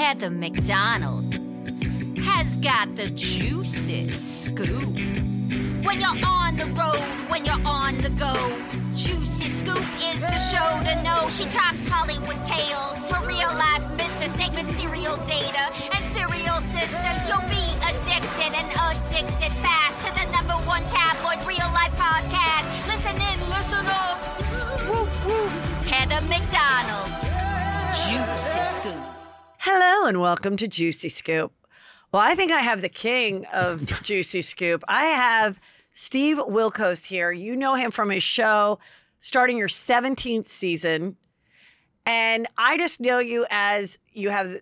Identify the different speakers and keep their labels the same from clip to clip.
Speaker 1: Heather McDonald has got the juiciest scoop. When you're on the road, when you're on the go, Juicy Scoop is the show to know. She talks Hollywood tales, her real life Mr. Segment serial data, and serial sister. You'll be addicted and addicted fast to the number one tabloid real life podcast. Listen in, listen up. Woo woo. Heather McDonald. Juicy Scoop.
Speaker 2: Hello and welcome to Juicy Scoop. Well, I think I have the king of Juicy Scoop. I have Steve Wilkos here. You know him from his show, starting your 17th season. And I just know you as you have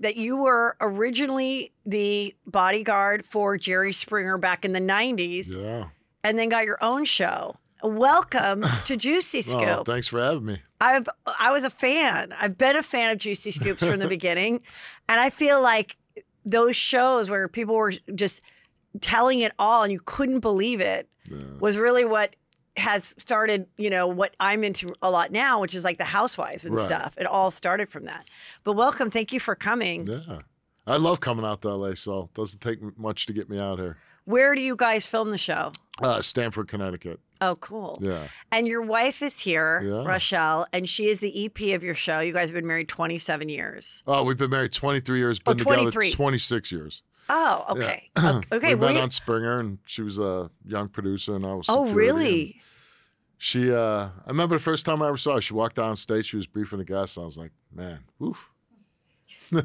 Speaker 2: that you were originally the bodyguard for Jerry Springer back in the 90s
Speaker 3: Yeah.
Speaker 2: and then got your own show. Welcome to Juicy Scoop.
Speaker 3: Oh, thanks for having me.
Speaker 2: I've I was a fan. I've been a fan of Juicy Scoops from the beginning, and I feel like those shows where people were just telling it all and you couldn't believe it was really what has started. You know what I'm into a lot now, which is like the Housewives and
Speaker 3: Right.
Speaker 2: stuff. It all started from that. But welcome, thank you for coming.
Speaker 3: Yeah. I love coming out to LA, so it doesn't take much to get me out here.
Speaker 2: Where do you guys film the show?
Speaker 3: Uh, Stamford, Connecticut.
Speaker 2: Oh, cool.
Speaker 3: Yeah.
Speaker 2: And your wife is here,
Speaker 3: Yeah.
Speaker 2: Rachelle, and she is the EP of your show. You guys have been married 27 years.
Speaker 3: Oh, we've been married 23 years,
Speaker 2: Oh,
Speaker 3: been together 26 years.
Speaker 2: Oh, okay. O- okay.
Speaker 3: we met
Speaker 2: you-
Speaker 3: on Springer, and she was a young producer, and I was.
Speaker 2: oh, really?
Speaker 3: She, uh, I remember the first time I ever saw her. She walked down stage. She was briefing the guests. And I was like, man, woof.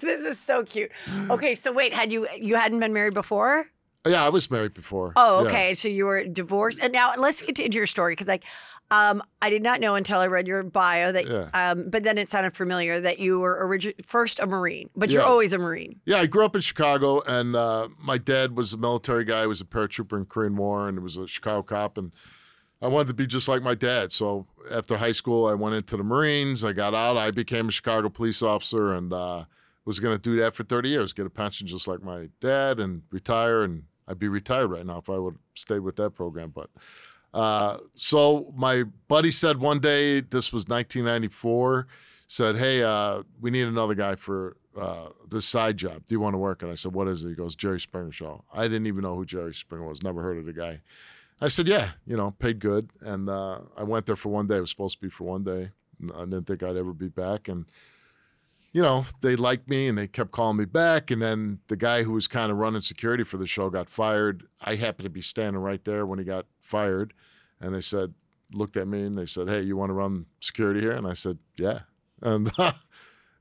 Speaker 2: This is so cute. Okay, so wait, had you you hadn't been married before?
Speaker 3: Yeah, I was married before.
Speaker 2: Oh,
Speaker 3: Yeah.
Speaker 2: okay. So you were divorced, and now let's get into your story because, like, um, I did not know until I read your bio that,
Speaker 3: Yeah.
Speaker 2: um, but then it sounded familiar that you were origin first a Marine, but you're
Speaker 3: Yeah.
Speaker 2: always a Marine.
Speaker 3: Yeah, I grew up in Chicago, and uh, my dad was a military guy. He was a paratrooper in Korean War, and he was a Chicago cop. And I wanted to be just like my dad. So after high school, I went into the Marines. I got out. I became a Chicago police officer, and uh, was going to do that for 30 years, get a pension just like my dad, and retire. And I'd be retired right now if I would stayed with that program. But uh, so my buddy said one day, this was 1994, said, "Hey, uh, we need another guy for uh, this side job. Do you want to work?" And I said, "What is it?" He goes, "Jerry Springer Show." I didn't even know who Jerry Springer was. Never heard of the guy. I said, "Yeah, you know, paid good." And uh, I went there for one day. It was supposed to be for one day. I didn't think I'd ever be back, and you know, they liked me and they kept calling me back. And then the guy who was kind of running security for the show got fired. I happened to be standing right there when he got fired. And they said, looked at me and they said, Hey, you want to run security here? And I said, Yeah. And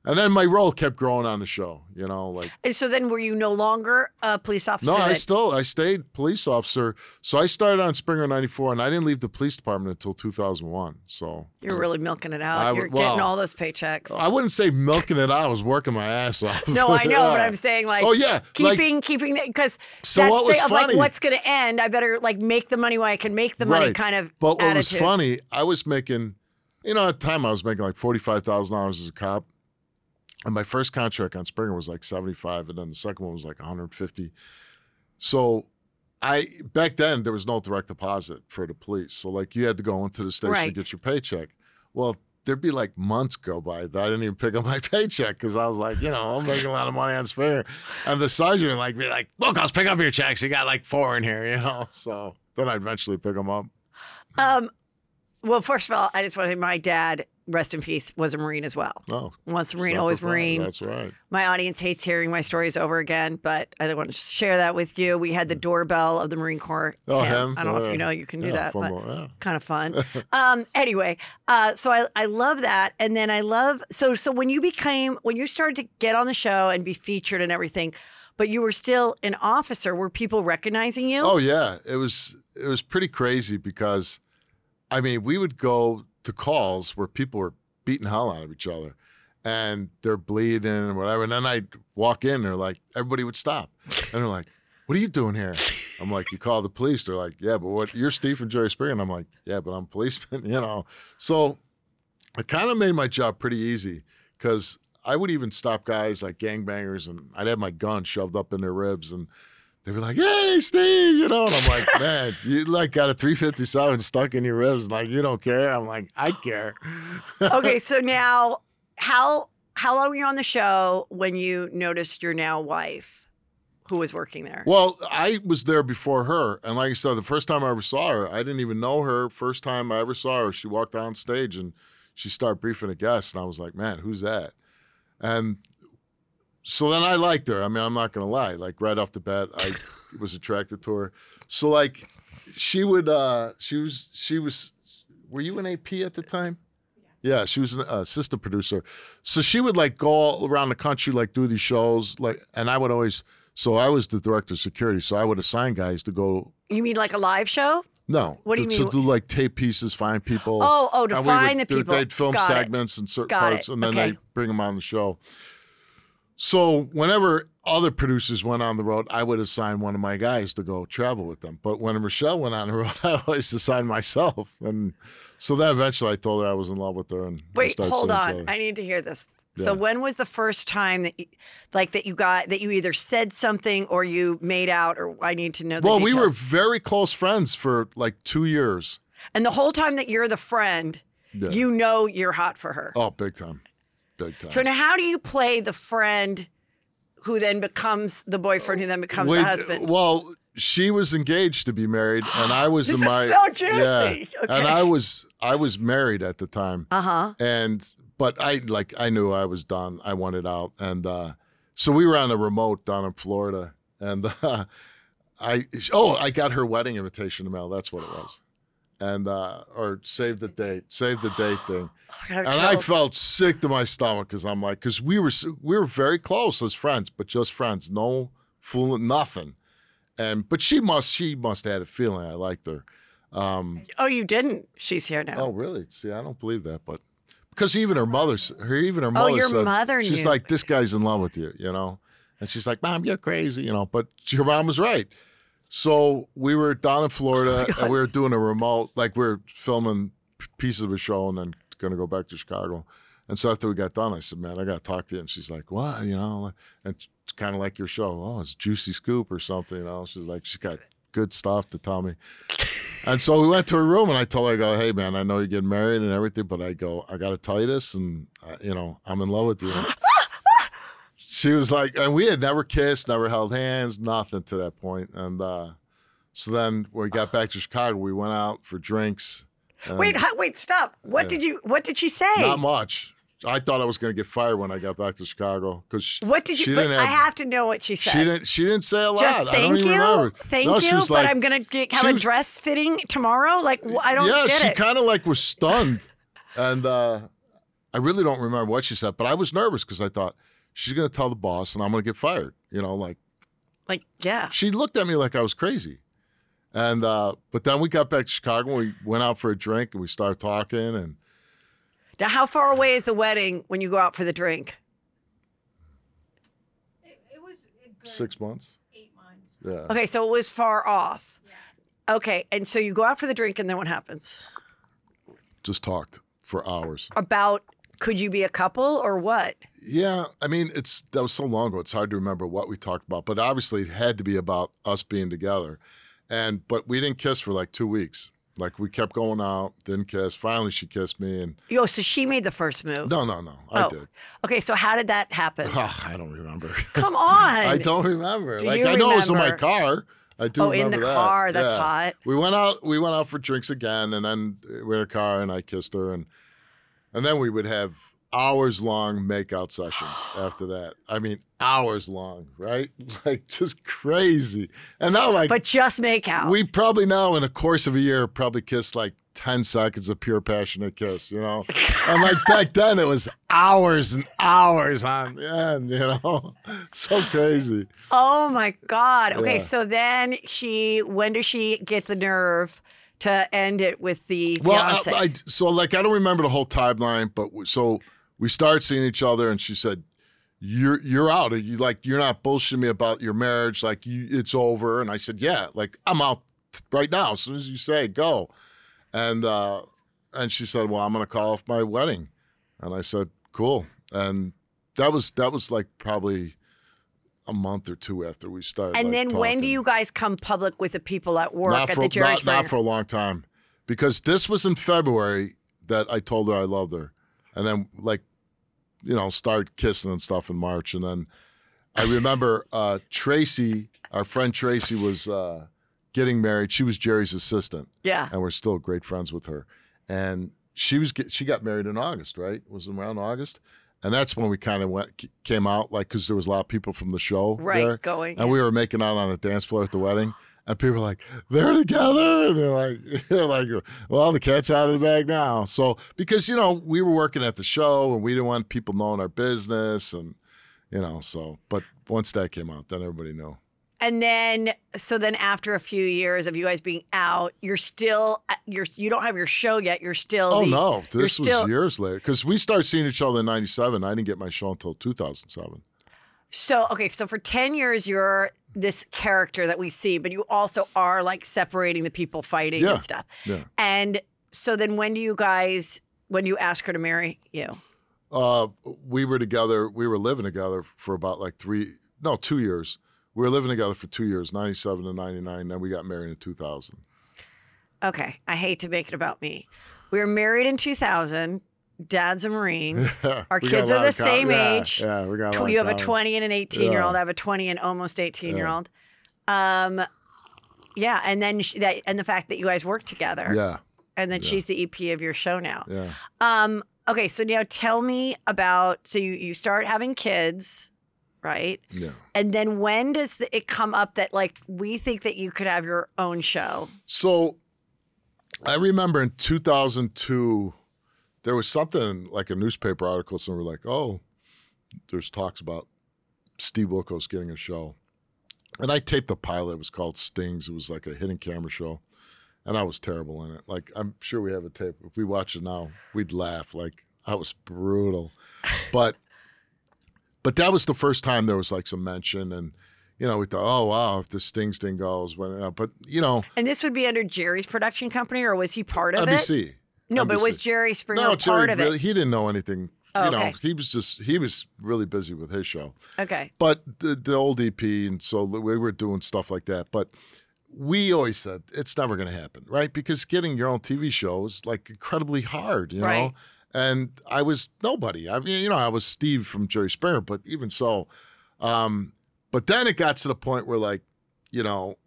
Speaker 3: and then my role kept growing on the show, you know, like
Speaker 2: And so then, were you no longer a police officer?
Speaker 3: no, I still I stayed police officer. So I started on Springer '94, and I didn't leave the police department until 2001. So
Speaker 2: You're really milking it out.
Speaker 3: I
Speaker 2: You're
Speaker 3: would-
Speaker 2: getting all those paychecks.
Speaker 3: I wouldn't say milking it out. I was working my ass off.
Speaker 2: no, I know, but I'm saying like,
Speaker 3: Oh yeah, like
Speaker 2: keeping keeping because
Speaker 3: So
Speaker 2: that's
Speaker 3: what was
Speaker 2: of, like
Speaker 3: funny-
Speaker 2: what's going to end. I better like make the money while I can make the money.
Speaker 3: Right.
Speaker 2: Kind of.
Speaker 3: But what was funny, I was making, you know, at the time I was making like forty five thousand dollars as a cop, and my first contract on Springer was like seventy five, and then the second one was like one hundred fifty. So, I back then there was no direct deposit for the police, so like you had to go into the station to get your paycheck. Well. There'd be like months go by that I didn't even pick up my paycheck because I was like, you know, I'm making a lot of money on Springer. And the sergeant would like be like, look, I'll pick up your checks. You got like four in here, you know. So then I'd eventually pick them up.
Speaker 2: Um, well, first of all, I just want to say my dad, rest in peace, was a Marine as well.
Speaker 3: Oh,
Speaker 2: Once Marine, always Marine.
Speaker 3: That's right.
Speaker 2: My audience hates hearing my stories over again, but I don't want to share that with you. We had the doorbell of the Marine Corps.
Speaker 3: Oh,
Speaker 2: him. I don't know if
Speaker 3: Oh,
Speaker 2: you know you can do
Speaker 3: Yeah,
Speaker 2: that, but
Speaker 3: more, yeah.
Speaker 2: kind of fun. um, anyway, uh, so I, I love that, and then I love so so when you became when you started to get on the show and be featured and everything, but you were still an officer. Were people recognizing you?
Speaker 3: Oh yeah, it was it was pretty crazy because, I mean, we would go to calls where people were beating hell out of each other, and they're bleeding and whatever. And then I'd walk in, they're like, everybody would stop, and they're like, "What are you doing here?" I'm like, "You call the police." They're like, "Yeah, but what? You're Steve from Jerry Springer." And I'm like, "Yeah, but I'm a policeman," you know. So it kind of made my job pretty easy because I would even stop guys like gangbangers, and I'd have my gun shoved up in their ribs, and they were like, "Hey, Steve," you know, and I'm like, "Man, you like got a 357 stuck in your ribs, like you don't care." I'm like, "I care."
Speaker 2: okay, so now how how long were you on the show when you noticed your now wife, who was working there?
Speaker 3: Well, I was there before her, and like I said, the first time I ever saw her, I didn't even know her. First time I ever saw her, she walked on stage and she started briefing a guest, and I was like, "Man, who's that?" And so then I liked her. I mean, I'm not gonna lie. Like right off the bat, I was attracted to her. So like, she would, uh she was, she was. Were you an AP at the time? Yeah, she was an assistant producer. So she would like go all around the country, like do these shows, like, and I would always. So I was the director of security, so I would assign guys to go.
Speaker 2: You mean like a live show?
Speaker 3: No,
Speaker 2: What do you
Speaker 3: to,
Speaker 2: mean?
Speaker 3: To do like tape pieces, find people.
Speaker 2: Oh, oh, to
Speaker 3: we would
Speaker 2: find the people.
Speaker 3: They'd film
Speaker 2: Got it.
Speaker 3: segments and certain
Speaker 2: Got
Speaker 3: parts,
Speaker 2: it.
Speaker 3: and then
Speaker 2: Okay.
Speaker 3: they bring them on the show. So whenever other producers went on the road, I would assign one of my guys to go travel with them. But when Michelle went on the road, I always assigned myself. And so then eventually I told her I was in love with her. And
Speaker 2: Wait, hold on. I need to hear this. So when was the first time that, you, like, that you got that you either said something or you made out, or I need to know. The
Speaker 3: well, we were very close friends for like two years.
Speaker 2: and the whole time that you're the friend,
Speaker 3: Yeah.
Speaker 2: you know you're hot for her.
Speaker 3: Oh, big time. Big time.
Speaker 2: So now, how do you play the friend who then becomes the boyfriend, who then becomes
Speaker 3: Wait,
Speaker 2: the husband?
Speaker 3: Well, she was engaged to be married, and I was
Speaker 2: This
Speaker 3: in
Speaker 2: is
Speaker 3: my
Speaker 2: so juicy.
Speaker 3: yeah,
Speaker 2: Okay.
Speaker 3: and I was I was married at the time,
Speaker 2: Uh huh.
Speaker 3: and but I like I knew I was done. I wanted out, and uh, so we were on a remote down in Florida, and uh, I oh I got her wedding invitation to mail. That's what it was, and uh, or save the date, save the date thing. And I felt sick to my stomach because I'm like, because we were we were very close as friends, but just friends, no fooling, nothing. And but she must she must have had a feeling I liked her. Um,
Speaker 2: Oh, you didn't. She's here now.
Speaker 3: oh really? See, I don't believe that, but because even her mother's her even her
Speaker 2: Oh,
Speaker 3: mother,
Speaker 2: your
Speaker 3: said,
Speaker 2: mother
Speaker 3: she's
Speaker 2: knew.
Speaker 3: like, this guy's in love with you, you know. And she's like, Mom, you're crazy, you know. But your mom was right. So we were down in
Speaker 2: Oh
Speaker 3: Florida and we were doing a remote, like we are filming pieces of a show and then going to go back to Chicago. And so after we got done, I said, "Man, I got to talk to you." And she's like, "What?" You know, and it's kind of like your show. Oh, it's Juicy Scoop or something. You know, she's like, she's got good stuff to tell me. And so we went to her room, and I told her, "I go, hey man, I know you're getting married and everything, but I go, I got to tell you this, and uh, you know, I'm in love with you." she was like, and we had never kissed, never held hands, nothing to that point. And uh, so then when we got back to Chicago, we went out for drinks. and
Speaker 2: Wait, wait, stop. What
Speaker 3: Yeah.
Speaker 2: did you? What did she say?
Speaker 3: Not much. I thought I was going to get fired when I got back to Chicago because
Speaker 2: What did you?
Speaker 3: She didn't
Speaker 2: I
Speaker 3: have.
Speaker 2: have to know what she said.
Speaker 3: she didn't. She didn't say a lot.
Speaker 2: Just thank you,
Speaker 3: remember.
Speaker 2: thank
Speaker 3: No,
Speaker 2: you. but
Speaker 3: like-
Speaker 2: I'm gonna get, have
Speaker 3: she
Speaker 2: a dress fitting tomorrow. Like I don't
Speaker 3: yeah, she kind of like was stunned, and uh, I really don't remember what she said, but I was nervous because I thought she's going to tell the boss and I'm going to get fired. You know, like
Speaker 2: like yeah.
Speaker 3: she looked at me like I was crazy. And uh, but then we got back to Chicago. and We went out for a drink and we started talking. And
Speaker 2: Now, how far away is the wedding when you go out for the drink?
Speaker 4: It, it was
Speaker 3: six months.
Speaker 4: eight months.
Speaker 3: Yeah.
Speaker 2: Okay, so it was far off.
Speaker 4: Yeah.
Speaker 2: Okay, and so you go out for the drink, and then what happens?
Speaker 3: Just talked for hours.
Speaker 2: About could you be a couple or what?
Speaker 3: Yeah, I mean, it's that was so long ago. It's hard to remember what we talked about, but obviously it had to be about us being together. And but we didn't kiss for like two weeks. Like we kept going out, didn't kiss. Finally, she kissed me, and
Speaker 2: Oh, so she made the first move.
Speaker 3: no, no, no, I
Speaker 2: Oh.
Speaker 3: did.
Speaker 2: Okay, so how did that happen?
Speaker 3: Ugh, I don't remember.
Speaker 2: Come on.
Speaker 3: I don't remember.
Speaker 2: Do
Speaker 3: like I know it was in my car. I do
Speaker 2: Oh, in the
Speaker 3: that.
Speaker 2: car. That's
Speaker 3: Yeah.
Speaker 2: hot.
Speaker 3: We went out. We went out for drinks again, and then we were in a car, and I kissed her, and and then we would have hours long makeout sessions after that. I mean, hours long, right? Like just crazy. And now, like
Speaker 2: But just make out.
Speaker 3: we probably now in the course of a year probably kissed like 10 seconds of pure passionate kiss, you know? And like back then it was hours and hours on end, you know? So crazy.
Speaker 2: oh my God. Okay,
Speaker 3: Yeah.
Speaker 2: so then she, when does she get the nerve to end it with the
Speaker 3: Well, I,
Speaker 2: fiance?
Speaker 3: I- so like I don't remember the whole timeline, but w- so we started seeing each other and she said, you're you're out. You like you're not bullshitting me about your marriage. Like you, it's over. And I said, yeah. Like I'm out right now. As soon as you say go, and uh, and she said, well, I'm gonna call off my wedding. And I said, cool. And that was that was like probably a month or two after we started.
Speaker 2: and
Speaker 3: like,
Speaker 2: then when do you guys come public with the people at work
Speaker 3: not
Speaker 2: at
Speaker 3: for,
Speaker 2: the Jerry
Speaker 3: not, not for a long time because this was in February that I told her I loved her, and then like you know, started kissing and stuff in March. And then I remember uh, Tracy, our friend Tracy, was uh, getting married. She was Jerry's assistant,
Speaker 2: Yeah.
Speaker 3: and we're still great friends with her. And she was get, she got married in August, right? It Was around August? And that's when we kind of went came out, like because there was a lot of people from the show
Speaker 2: Right.
Speaker 3: there,
Speaker 2: Going.
Speaker 3: and we were making out on a dance floor at the wedding. And people were like, they're together. And they're like, they're like, well, the cat's out of the bag now. So, because, you know, we were working at the show and we didn't want people knowing our business. And, you know, so, but once that came out, then everybody knew.
Speaker 2: And then, so then after a few years of you guys being out, you're still, uh, you're, you don't have your show yet. You're still.
Speaker 3: Oh,
Speaker 2: the-
Speaker 3: no. This was
Speaker 2: still-
Speaker 3: years later. Because we started seeing each other in 97. I didn't get my show until 2007.
Speaker 2: So, okay. So for 10 years, you're this character that we see, but you also are like separating the people fighting
Speaker 3: Yeah.
Speaker 2: and stuff.
Speaker 3: Yeah.
Speaker 2: And so then when do you guys, when you ask her to marry you?
Speaker 3: Uh, we were together. We were living together for about like three, no, two years. We were living together for two years, 97 to 99. Then we got married in 2000.
Speaker 2: Okay. I hate to make it about me. We were married in 2000. Dad's a Marine. Our kids are the same
Speaker 3: yeah,
Speaker 2: age.
Speaker 3: Yeah, we got
Speaker 2: you have a 20 and an 18 year old. I have a 20 and almost 18 year old. Um, yeah, and then sh that and the fact that you guys work together,
Speaker 3: Yeah,
Speaker 2: and then
Speaker 3: yeah.
Speaker 2: she's the EP of your show now.
Speaker 3: yeah.
Speaker 2: Um, okay, so now tell me about so you you start having kids, right?
Speaker 3: Yeah.
Speaker 2: And then when does the, it come up that like we think that you could have your own show?
Speaker 3: So I remember in 2002, there was something like a newspaper article. Somewhere like, oh, there's talks about Steve Wilkos getting a show. And I taped a pilot. It was called Stings. It was like a hidden camera show. And I was terrible in it. Like, I'm sure we have a tape. If we watch it now, we'd laugh. Like, I was brutal. But but that was the first time there was like some mention and you know, we thought, oh wow, if the Stings thing goes, uh, but you know,
Speaker 2: And this would be under Jerry's production company, or was he part of it?
Speaker 3: NBC.
Speaker 2: No, but was Jerry Springer
Speaker 3: no,
Speaker 2: part
Speaker 3: Jerry
Speaker 2: of
Speaker 3: really,
Speaker 2: it?
Speaker 3: he didn't know anything.
Speaker 2: Oh,
Speaker 3: you know,
Speaker 2: okay.
Speaker 3: he was just he was really busy with his show.
Speaker 2: Okay.
Speaker 3: But the, the old EP, and so we were doing stuff like that. But we always said it's never going to happen, right? Because getting your own TV show is like incredibly hard, you
Speaker 2: Right.
Speaker 3: know. And I was nobody. I mean, you know, I was Steve from Jerry Springer, but even so, um, but then it got to the point where, like, you know,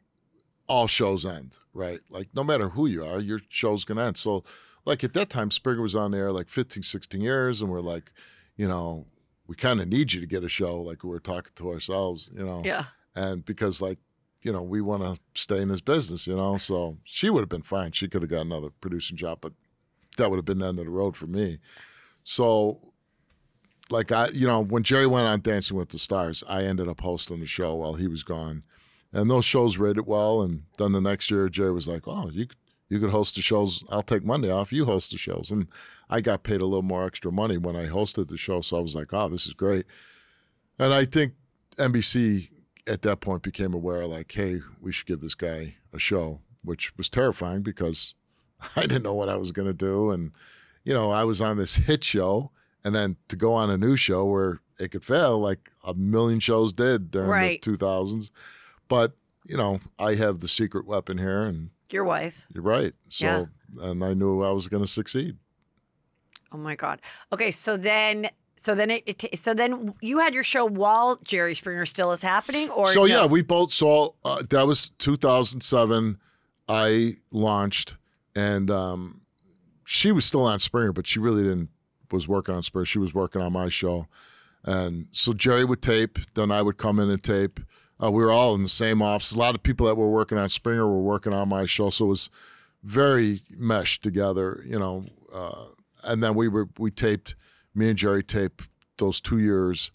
Speaker 3: all shows end, right? Like, no matter who you are, your show's gonna end. So, like at that time, Springer was on there like 15, 16 years, and we're like, you know, we kind of need you to get a show. Like we we're talking to ourselves, you know
Speaker 2: Yeah.
Speaker 3: and because like you know we want to stay in this business you know so she would have been fine she could have got another producing job but that would have been the end of the road for me. So like i you know when jerry went on dancing with the stars i ended up hosting the show while he was gone. And those shows rated well and then the next year jerry was like oh you you could host the shows. I'll take monday off. You host the shows. And i got paid a little more extra money when i hosted the show so i was like oh this is great. And i think nbc at that point became aware like hey we should give this guy a show which was terrifying because i didn't know what i was going to do and you know i was on this hit show and then to go on a new show where it could fail like a million shows did during
Speaker 2: Right.
Speaker 3: the 2000s but you know i have the secret weapon here and
Speaker 2: Your wife.
Speaker 3: you're right so and i knew i was going to succeed
Speaker 2: Oh my God. Okay, so then, so then it, it so then you had your show while Jerry Springer still is happening, or
Speaker 3: so
Speaker 2: no?
Speaker 3: yeah we both saw uh, that was 2007 i launched and um, she was still on springer but she really didn't was working on springer. She was working on my show. And so jerry would tape then i would come in and tape. Uh, we were all in the same office. A lot of people that were working on springer were working on my show. So it was very meshed together you know uh, and then we were we taped me and jerry taped those two years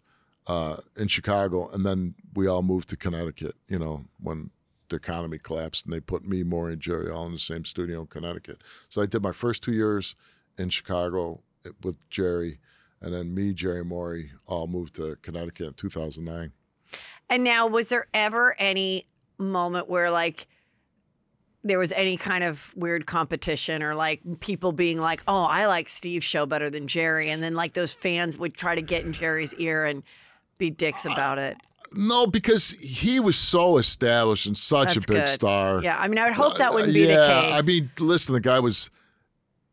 Speaker 3: uh, in Chicago, and then we all moved to Connecticut. You know, when the economy collapsed, and they put me, Maury, and Jerry all in the same studio in Connecticut. So I did my first two years in Chicago with Jerry, and then me, Jerry, Maury all moved to Connecticut in 2009.
Speaker 2: And now, was there ever any moment where like there was any kind of weird competition or like people being like, "Oh, I like Steve's show better than Jerry," and then like those fans would try to get in Jerry's ear and be dicks about it?
Speaker 3: No, because he was so established and such
Speaker 2: That's
Speaker 3: a big
Speaker 2: good.
Speaker 3: star.
Speaker 2: Yeah, I mean, I would hope that wouldn't be
Speaker 3: yeah,
Speaker 2: the case.
Speaker 3: I mean, listen, the guy was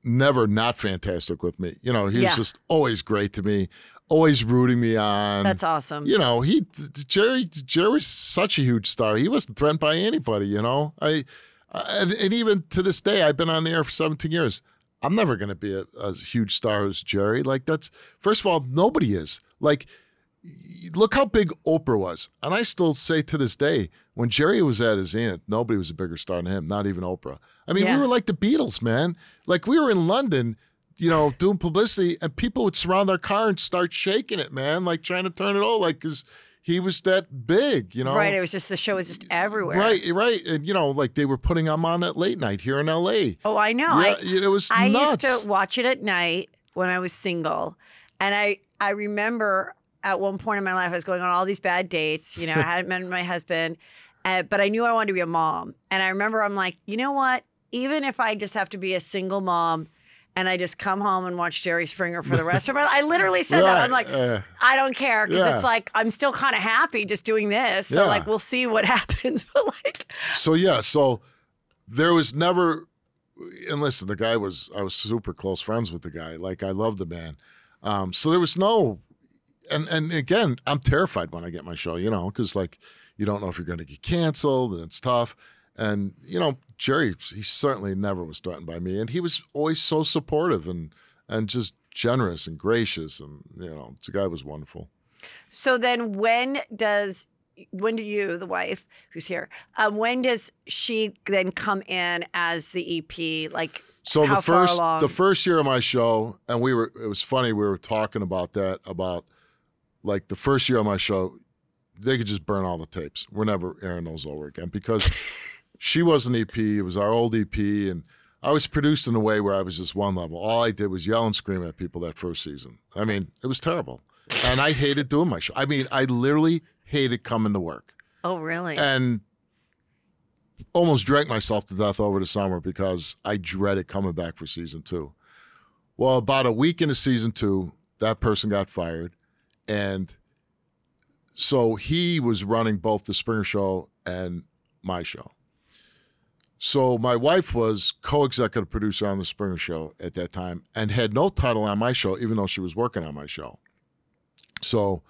Speaker 3: never not fantastic with me. You know, he was just always great to me. always rooting me on.
Speaker 2: That's awesome.
Speaker 3: you know, he Jerry Jerry was such a huge star. He wasn't threatened by anybody. You know, I, I and, and even to this day, I've been on the air for 17 years. I'm never going to be a, a huge star as Jerry. Like that's first of all, nobody is. Like, look how big Oprah was, and I still say to this day, when Jerry was at his zenith, nobody was a bigger star than him. Not even Oprah. I mean,
Speaker 2: Yeah.
Speaker 3: we were like the Beatles, man. Like we were in London. You know, doing publicity, and people would surround our car and start shaking it, man, like trying to turn it over, like because he was that big, you know.
Speaker 2: Right. It was just the show was just everywhere.
Speaker 3: Right, right, and you know, like they were putting him on at late night here in L.A.
Speaker 2: Oh, I know.
Speaker 3: yeah,
Speaker 2: I,
Speaker 3: it was
Speaker 2: I
Speaker 3: nuts.
Speaker 2: used to watch it at night when I was single, and I I remember at one point in my life I was going on all these bad dates. You know, I hadn't met my husband, uh, but I knew I wanted to be a mom, and I remember I'm like, you know what? Even if I just have to be a single mom. And I just come home and watch Jerry Springer for the rest of my life. I literally said that. I'm like,
Speaker 3: uh,
Speaker 2: I don't care because
Speaker 3: Yeah.
Speaker 2: it's like I'm still kind of happy just doing this. So
Speaker 3: Yeah.
Speaker 2: like we'll see what happens. But like,
Speaker 3: So yeah, so there was never and listen, the guy was I was super close friends with the guy. Like I love the man. Um, so there was no and and again, I'm terrified when I get my show, you know, because like you don't know if you're gonna get canceled and it's tough. And, you know, Jerry, he certainly never was threatened by me. And he was always so supportive and and just generous and gracious and you know, the guy was wonderful.
Speaker 2: So then, when does when do you, the wife who's here, um, when does she then come in as the EP? Like,
Speaker 3: So the first the first year of my show, and we were it was funny, we were talking about that, about like the first year of my show, they could just burn all the tapes. We're never airing those over again because she was an EP, it was our old EP, and I was produced in a way where I was just one level. All I did was yell and scream at people that first season. I mean, it was terrible. And I hated doing my show. I mean, I literally hated coming to work
Speaker 2: oh, really?
Speaker 3: and almost drank myself to death over the summer because I dreaded coming back for season two. Well, about a week into season two, that person got fired, and so he was running both the Springer Show and my show. So my wife was co-executive producer on the Springer Show at that time and had no title on my show, even though she was working on my show. So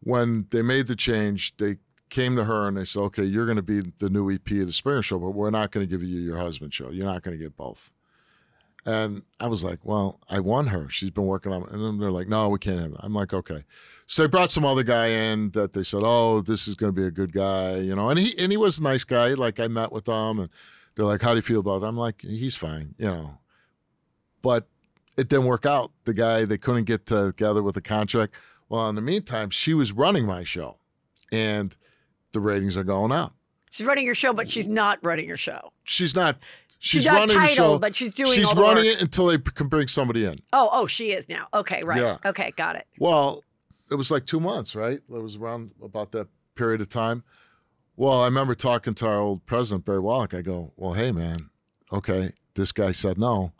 Speaker 3: when they made the change, they came to her and they said, "Okay, you're going to be the new EP of the Springer Show, but we're not going to give you your husband show. You're not going to get both." And I was like, "Well, I won her. She's been working on." And then they're like, "No, we can't have that." I'm like, "Okay." So they brought some other guy in that they said, "Oh, this is going to be a good guy," you know. And he and he was a nice guy. Like I met with them, and they're like, "How do you feel about it?" I'm like, "He's fine," you know. But it didn't work out. The guy they couldn't get together with the contract. Well, in the meantime, she was running my show, and the ratings are going up.
Speaker 2: she's running your show, but she's not running your show.
Speaker 3: She's not. She's,
Speaker 2: not
Speaker 3: running the show,
Speaker 2: but she's doing
Speaker 3: She's running
Speaker 2: work.
Speaker 3: it until they can bring somebody in.
Speaker 2: Oh, oh, she is now. Okay, right.
Speaker 3: Yeah.
Speaker 2: Okay, got it.
Speaker 3: Well, it was like two months, right? It was around about that period of time. Well, I remember talking to our old president, Barry Wallach. I go, Well, hey, man, okay, this guy said no.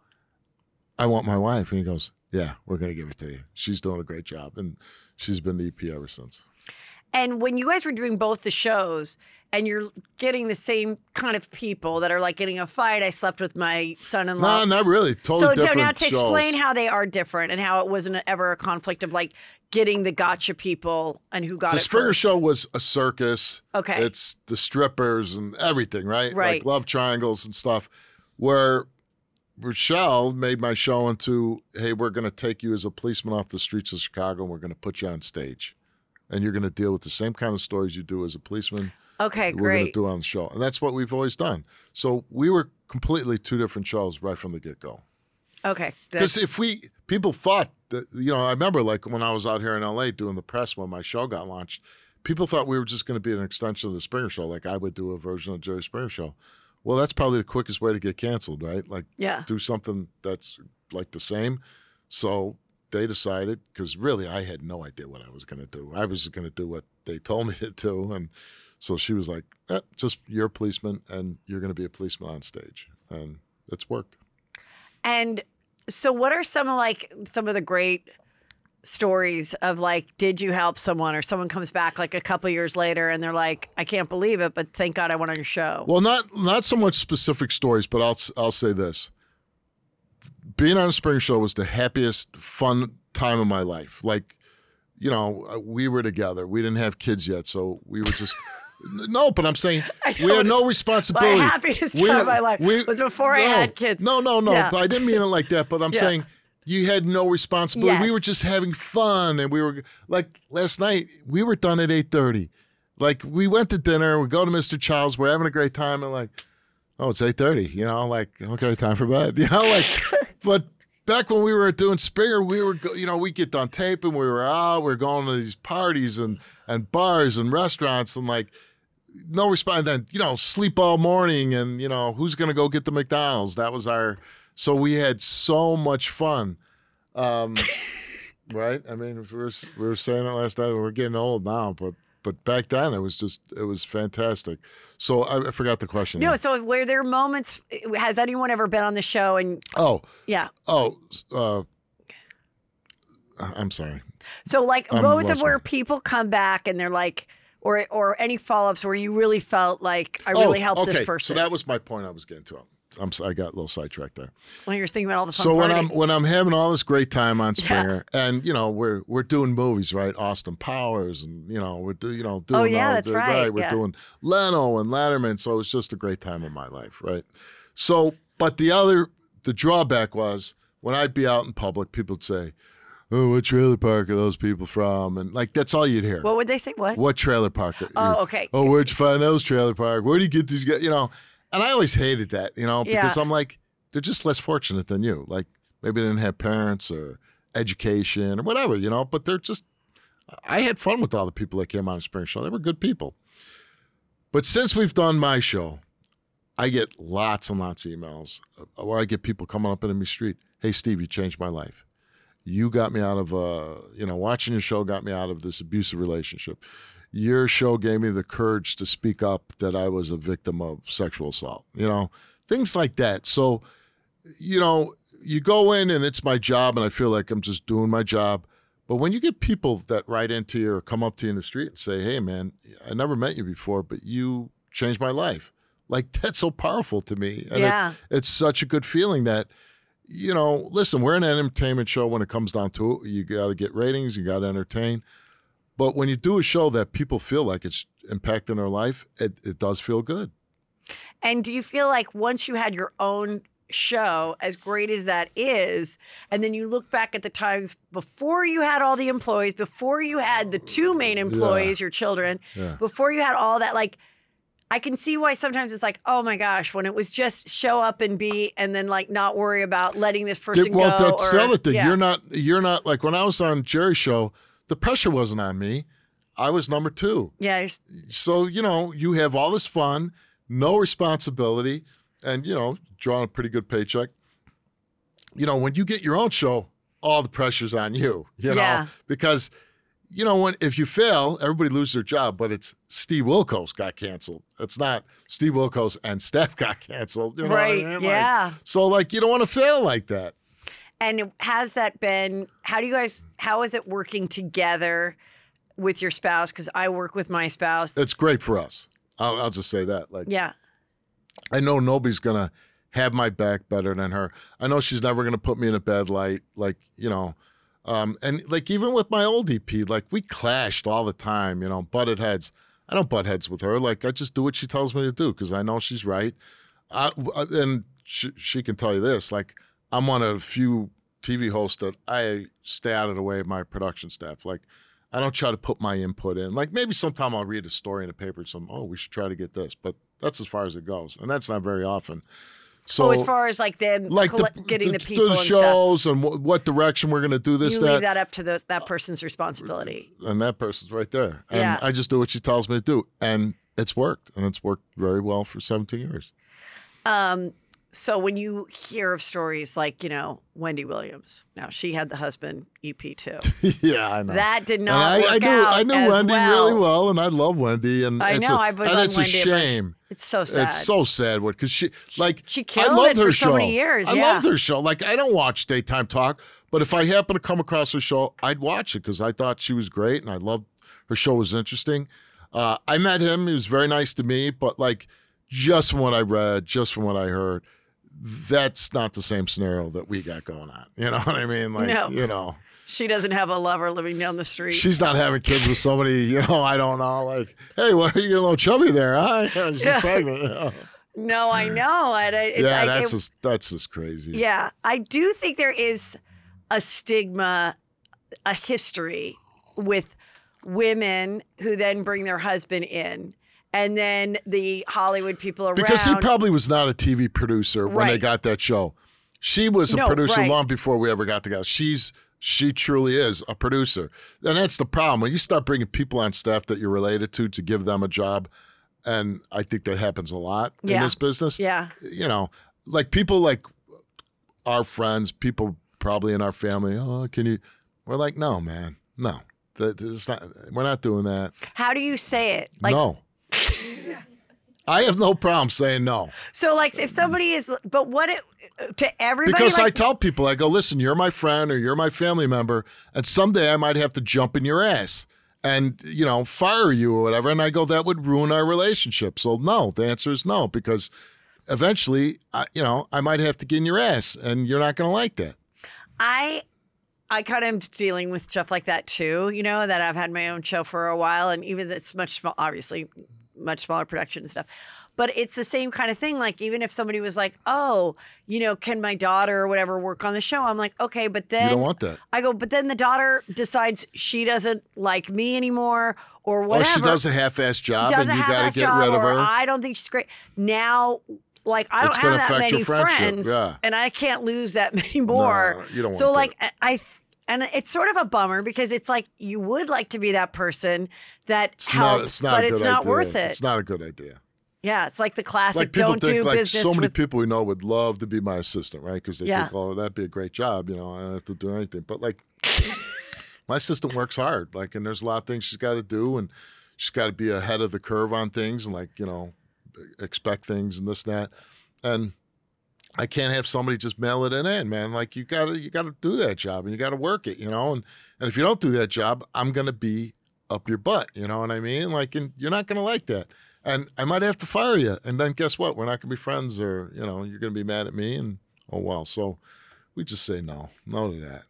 Speaker 3: I want my wife. And he goes, Yeah, we're going to give it to you. She's doing a great job. And she's been the EP ever since.
Speaker 2: And when you guys were doing both the shows and you're getting the same kind of people that are like getting a fight, I slept with my son-in-law.
Speaker 3: No, not really. Totally
Speaker 2: so, so now to
Speaker 3: shows.
Speaker 2: explain how they are different and how it wasn't ever a conflict of like getting the gotcha people and who got
Speaker 3: the
Speaker 2: it
Speaker 3: Springer
Speaker 2: first.
Speaker 3: Show was a circus.
Speaker 2: Okay.
Speaker 3: It's the strippers and everything, right?
Speaker 2: Right.
Speaker 3: Like love triangles and stuff. Where Rachelle made my show into, hey, we're going to take you as a policeman off the streets of Chicago and we're going to put you on stage. And you're going to deal with the same kind of stories you do as a policeman.
Speaker 2: Okay, great.
Speaker 3: We're going to do on the show. And that's what we've always done. So we were completely two different shows right from the get go.
Speaker 2: Okay.
Speaker 3: Because if we people thought that you know, I remember like when I was out here in LA doing the press when my show got launched, people thought we were just going to be an extension of the Springer Show, like I would do a version of Jerry Springer Show. Well, that's probably the quickest way to get canceled, right? Like
Speaker 2: Yeah.
Speaker 3: do something that's like the same. So they decided because really I had no idea what I was going to do. I was going to do what they told me to do, and so she was like, eh, "Just you're a policeman, and you're going to be a policeman on stage," and it's worked.
Speaker 2: And so, what are some of like some of the great stories of like, did you help someone, or someone comes back like a couple years later and they're like, I can't believe it, but thank God I went on your show.
Speaker 3: Well, not not so much specific stories, but I'll I'll say this: being on a spring show was the happiest, fun time of my life. Like, you know, uh, we were together. We didn't have kids yet, so we were just. No, but I'm saying we had no responsibility.
Speaker 2: My happiest
Speaker 3: We-
Speaker 2: time of my life
Speaker 3: we-
Speaker 2: was before I had kids.
Speaker 3: No, no, no.
Speaker 2: Yeah.
Speaker 3: I didn't mean it like that. But I'm
Speaker 2: Yeah.
Speaker 3: saying you had no responsibility. We were just having fun, and we were like last night. We were done at eight thirty. Like we went to dinner. We go to Mr. Child's. We're having a great time, and like, oh, it's eight thirty. You know, like okay, time for bed. You know, like, but. Back when we were doing Springer, we were, you know, we get done taping, we were out, we are going to these parties and and bars and restaurants, and like, no response. Then you know, sleep all morning, and you know, who's gonna go get the McDonald's? That was our. So we had so much fun, um, right? I mean, we were we were saying it last night. We're getting old now, but but back then it was just it was fantastic. So I, I forgot the question.
Speaker 2: No, so were there moments? Has anyone ever been on the show and
Speaker 3: Oh,
Speaker 2: yeah?
Speaker 3: oh, uh, I'm sorry.
Speaker 2: So like
Speaker 3: I'm
Speaker 2: moments of where people come back and they're like, or or any follow ups where you really felt like I really
Speaker 3: oh,
Speaker 2: helped
Speaker 3: okay.
Speaker 2: this person.
Speaker 3: So that was my point. I was getting to. I'm. I got a little sidetracked there.
Speaker 2: when you're thinking about all the fun
Speaker 3: So when I'm when I'm having all this great time on
Speaker 2: Yeah.
Speaker 3: Springer, and you know we're we're doing movies, right? Austin Powers, and you know we're do, you know oh, doing
Speaker 2: Oh, yeah,
Speaker 3: all
Speaker 2: that's
Speaker 3: the,
Speaker 2: right,
Speaker 3: We're
Speaker 2: yeah.
Speaker 3: doing Leno and Letterman, so it's just a great time of my life, right? So, but the other the drawback was when I'd be out in public, people would say, "Oh, what trailer park are those people from?" And like that's all you'd hear.
Speaker 2: what would they say? What?
Speaker 3: What trailer park? Are
Speaker 2: Oh, okay.
Speaker 3: Oh, where'd you find those trailer park? Where do you get these guys? You know, and I always hated that, you know, because
Speaker 2: Yeah.
Speaker 3: I'm like, they're just less fortunate than you. Like maybe they didn't have parents or education or whatever, you know, but they're just, I had fun with all the people that came on the Spring Show. They were good people. But since we've done my show, I get lots and lots of emails uh, where I get people coming up into me street. Hey, Steve, you changed my life. You got me out of, uh, you know, watching your show got me out of this abusive relationship. Your show gave me the courage to speak up that I was a victim of sexual assault, you know, things like that. So, you know, you go in and it's my job and I feel like I'm just doing my job. But when you get people that write into you or come up to you in the street and say, hey, man, I never met you before, but you changed my life. Like, that's so powerful to me. And it- it's such a good feeling that, you know, listen, we're an entertainment show when it comes down to it. You got to get ratings, you got to entertain. But when you do a show that people feel like it's impacting their life, it, it does feel good.
Speaker 2: And do you feel like once you had your own show, as great as that is, and then you look back at the times before you had all the employees, before you had the two main employees, your children,
Speaker 3: Yeah.
Speaker 2: before you had all that, like, I can see why sometimes it's like, oh my gosh, when it was just show up and be, and then like not worry about letting this person
Speaker 3: well,
Speaker 2: go.
Speaker 3: that's
Speaker 2: or,
Speaker 3: the other thing.
Speaker 2: yeah.
Speaker 3: You're not. You're not like when I was on Jerry's show. The pressure wasn't on me. I was number two.
Speaker 2: Yeah,
Speaker 3: So you know, you have all this fun, no responsibility, and you know, drawing a pretty good paycheck. You know, when you get your own show, all the pressure's on you. You know,
Speaker 2: Yeah.
Speaker 3: because you know when if you fail, everybody loses their job. But it's Steve Wilkos got canceled. It's not Steve Wilkos and Steph got canceled. You know what I
Speaker 2: right.
Speaker 3: mean? Like,
Speaker 2: yeah.
Speaker 3: so like you don't want to fail like that.
Speaker 2: And has that been, how do you guys, how is it working together with your spouse? Because I work with my spouse.
Speaker 3: It's great for us. I'll, I'll just say that. Like
Speaker 2: Yeah.
Speaker 3: I know nobody's gonna have my back better than her. I know she's never gonna put me in a bad light. Like you know, um, and like even with my old EP, like we clashed all the time. You know, butted heads. I don't butt heads with her. Like I just do what she tells me to do because I know she's right. I, and she, she can tell you this. Like I'm one of the few TV hosts that I stay out of the way of my production staff. Like I don't try to put my input in. Like maybe sometime I'll read a story in the paper. And some oh we should try to get this, but that's as far as it goes, and that's not very often. So
Speaker 2: oh, as far as like them
Speaker 3: like the,
Speaker 2: getting the,
Speaker 3: the,
Speaker 2: people
Speaker 3: the
Speaker 2: and
Speaker 3: shows and what, what direction we're going to do this
Speaker 2: You
Speaker 3: that,
Speaker 2: leave that up to those, that person's responsibility.
Speaker 3: and that person's right there, and
Speaker 2: Yeah.
Speaker 3: I just do what she tells me to do, and it's worked, and it's worked very well for 17 years.
Speaker 2: Um, so when you hear of stories like, you know, Wendy Williams, now she had the husband EP too.
Speaker 3: yeah, I know.
Speaker 2: That did not
Speaker 3: I,
Speaker 2: work
Speaker 3: I knew
Speaker 2: out
Speaker 3: I knew Wendy
Speaker 2: well.
Speaker 3: really well, and I love Wendy, and
Speaker 2: I
Speaker 3: it's
Speaker 2: know,
Speaker 3: a,
Speaker 2: I was
Speaker 3: and
Speaker 2: on
Speaker 3: it's
Speaker 2: Wendy
Speaker 3: a shame.
Speaker 2: It's so sad.
Speaker 3: It's so sad what because she like
Speaker 2: she killed
Speaker 3: I
Speaker 2: loved
Speaker 3: her
Speaker 2: for
Speaker 3: show.
Speaker 2: so many years,
Speaker 3: I
Speaker 2: yeah.
Speaker 3: loved her show. Like I don't watch daytime talk, but if I happen to come across her show, I'd watch it because I thought she was great and I loved her show was interesting. Uh, I met him; he was very nice to me, but like just from what I read, just from what I heard, that's not the same scenario that we got going on. You know what I mean? Like,
Speaker 2: No.
Speaker 3: you know,
Speaker 2: She doesn't have a lover living down the street.
Speaker 3: she's not having kids with somebody, you know, I don't know. Like, hey, why are you getting a little chubby there? Huh? She's
Speaker 2: Yeah.
Speaker 3: pregnant. you know.
Speaker 2: no, I know. And I,
Speaker 3: yeah,
Speaker 2: like,
Speaker 3: that's
Speaker 2: it-
Speaker 3: just that's just crazy.
Speaker 2: Yeah, I do think there is a stigma, a history with women who then bring their husband in. And then the Hollywood people around.
Speaker 3: Because he probably was not a TV producer when they got that show. She was a
Speaker 2: No,
Speaker 3: producer
Speaker 2: right.
Speaker 3: long before we ever got together. She's she truly is a producer, and that's the problem when you start bringing people on staff that you're related to to give them a job, and I think that happens a lot in this business.
Speaker 2: yeah,
Speaker 3: You know, like people like our friends, people probably in our family. Oh, can you? We're like, no, man, no. That it's not. We're not doing that.
Speaker 2: how do you say it? Like,
Speaker 3: no. I have no problem saying no.
Speaker 2: so like if somebody is, but what it, to everybody?
Speaker 3: Because I tell people, I go, listen, you're my friend or you're my family member, and someday I might have to jump in your ass and, you know, fire you or whatever. And I go, that would ruin our relationship. So, no, the answer is no, because eventually, I, you know, I might have to get in your ass and you're not going to like that.
Speaker 2: I I kind of am dealing with stuff like that too. You know that I've had my own show for a while, and even it's much small, obviously much smaller production and stuff. But it's the same kind of thing. Like even if somebody was like, "Oh, you know, can my daughter or whatever work on the show?" I'm like, "Okay," but then
Speaker 3: you don't want that.
Speaker 2: I go, but then the daughter decides she doesn't like me anymore or oh, whatever.
Speaker 3: Or she does a half ass job and you got to get rid of her.
Speaker 2: I don't think she's great. Now, like I don't have that many friends,
Speaker 3: yeah.
Speaker 2: and I can't lose that many more.
Speaker 3: you don't
Speaker 2: So like I. And it's sort of a bummer because it's like you would like to be that person that
Speaker 3: it's
Speaker 2: helps,
Speaker 3: not, it's not
Speaker 2: but it's not
Speaker 3: idea.
Speaker 2: worth it.
Speaker 3: It's not a good idea.
Speaker 2: yeah, it's like the classic
Speaker 3: like people
Speaker 2: don't
Speaker 3: think
Speaker 2: do
Speaker 3: like
Speaker 2: business
Speaker 3: so many
Speaker 2: with
Speaker 3: people we know would love to be my assistant, right? Because they
Speaker 2: Yeah.
Speaker 3: think, oh, that'd be a great job. You know, I don't have to do anything. But like, my assistant works hard. Like, and there's a lot of things she's got to do, and she's got to be ahead of the curve on things, and like, you know, expect things and this and that. And I can't have somebody just mail it in, man. Like, you gotta you gotta do that job, and you gotta work it, you know. And and if you don't do that job, I'm gonna be up your butt. You know what I mean? Like, and you're not gonna like that and I might have to fire you. And then guess what? We're not to be friends, or you know, you're to be mad at me, and oh well. So we just say no, no to that.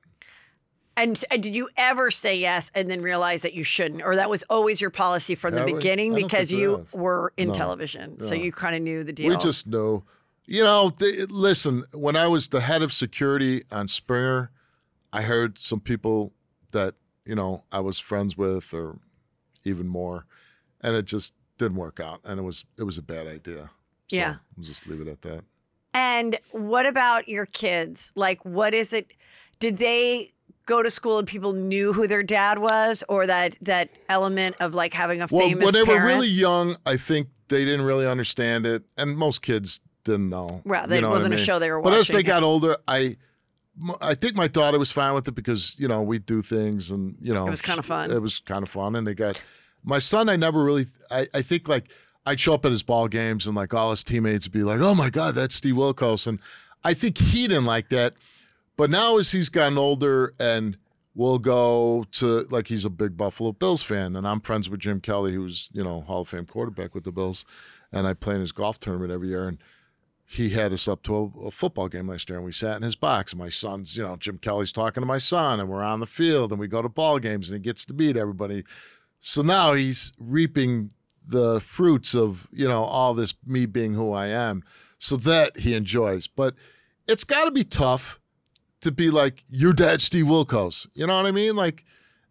Speaker 2: And, and did you ever say yes and then realize that you shouldn't, or that was always your policy from the beginning
Speaker 3: don't
Speaker 2: because you were in
Speaker 3: No.
Speaker 2: television, so you kind of knew the deal.
Speaker 3: We just know, you know. Th- listen, when I was the head of security on Springer, I heard some people that you know I was friends with, or even more, and it just didn't work out, and it was it was a bad idea. So
Speaker 2: Yeah.
Speaker 3: we'll just leave it at that.
Speaker 2: And what about your kids? Like, what is it? Did they go to school and people knew who their dad was, or that that element of like having a famous?
Speaker 3: Well,
Speaker 2: famous
Speaker 3: when they
Speaker 2: parent?
Speaker 3: were really young, I think they didn't really understand it, and most kids didn't know.
Speaker 2: Well,
Speaker 3: You know what I
Speaker 2: wasn't a
Speaker 3: mean?
Speaker 2: show they were watching.
Speaker 3: But as they got older, I I think my daughter was fine with it because you know we do things, and you know
Speaker 2: It was kinda fun.
Speaker 3: It was kind of fun, and they got my son. I never really. I, I think like I'd show up at his ball games, and like all his teammates would be like, "Oh my God, that's Steve Wilkos," and I think he didn't like that. But now as he's gotten older and we'll go to like he's a big Buffalo Bills fan, and I'm friends with Jim Kelly, who's you know Hall of Fame quarterback with the Bills, and I play in his golf tournament every year, and he had us up to a, a football game last year, and we sat in his box, and my son's you know Jim Kelly's talking to my son, and we're on the field, and we go to ball games, and he gets to beat everybody. So now he's reaping the fruits of you know all this me being who I am, so that he enjoys, but. It's got to be tough to be like your dad, Steve Wilkos. You know what I mean? Like,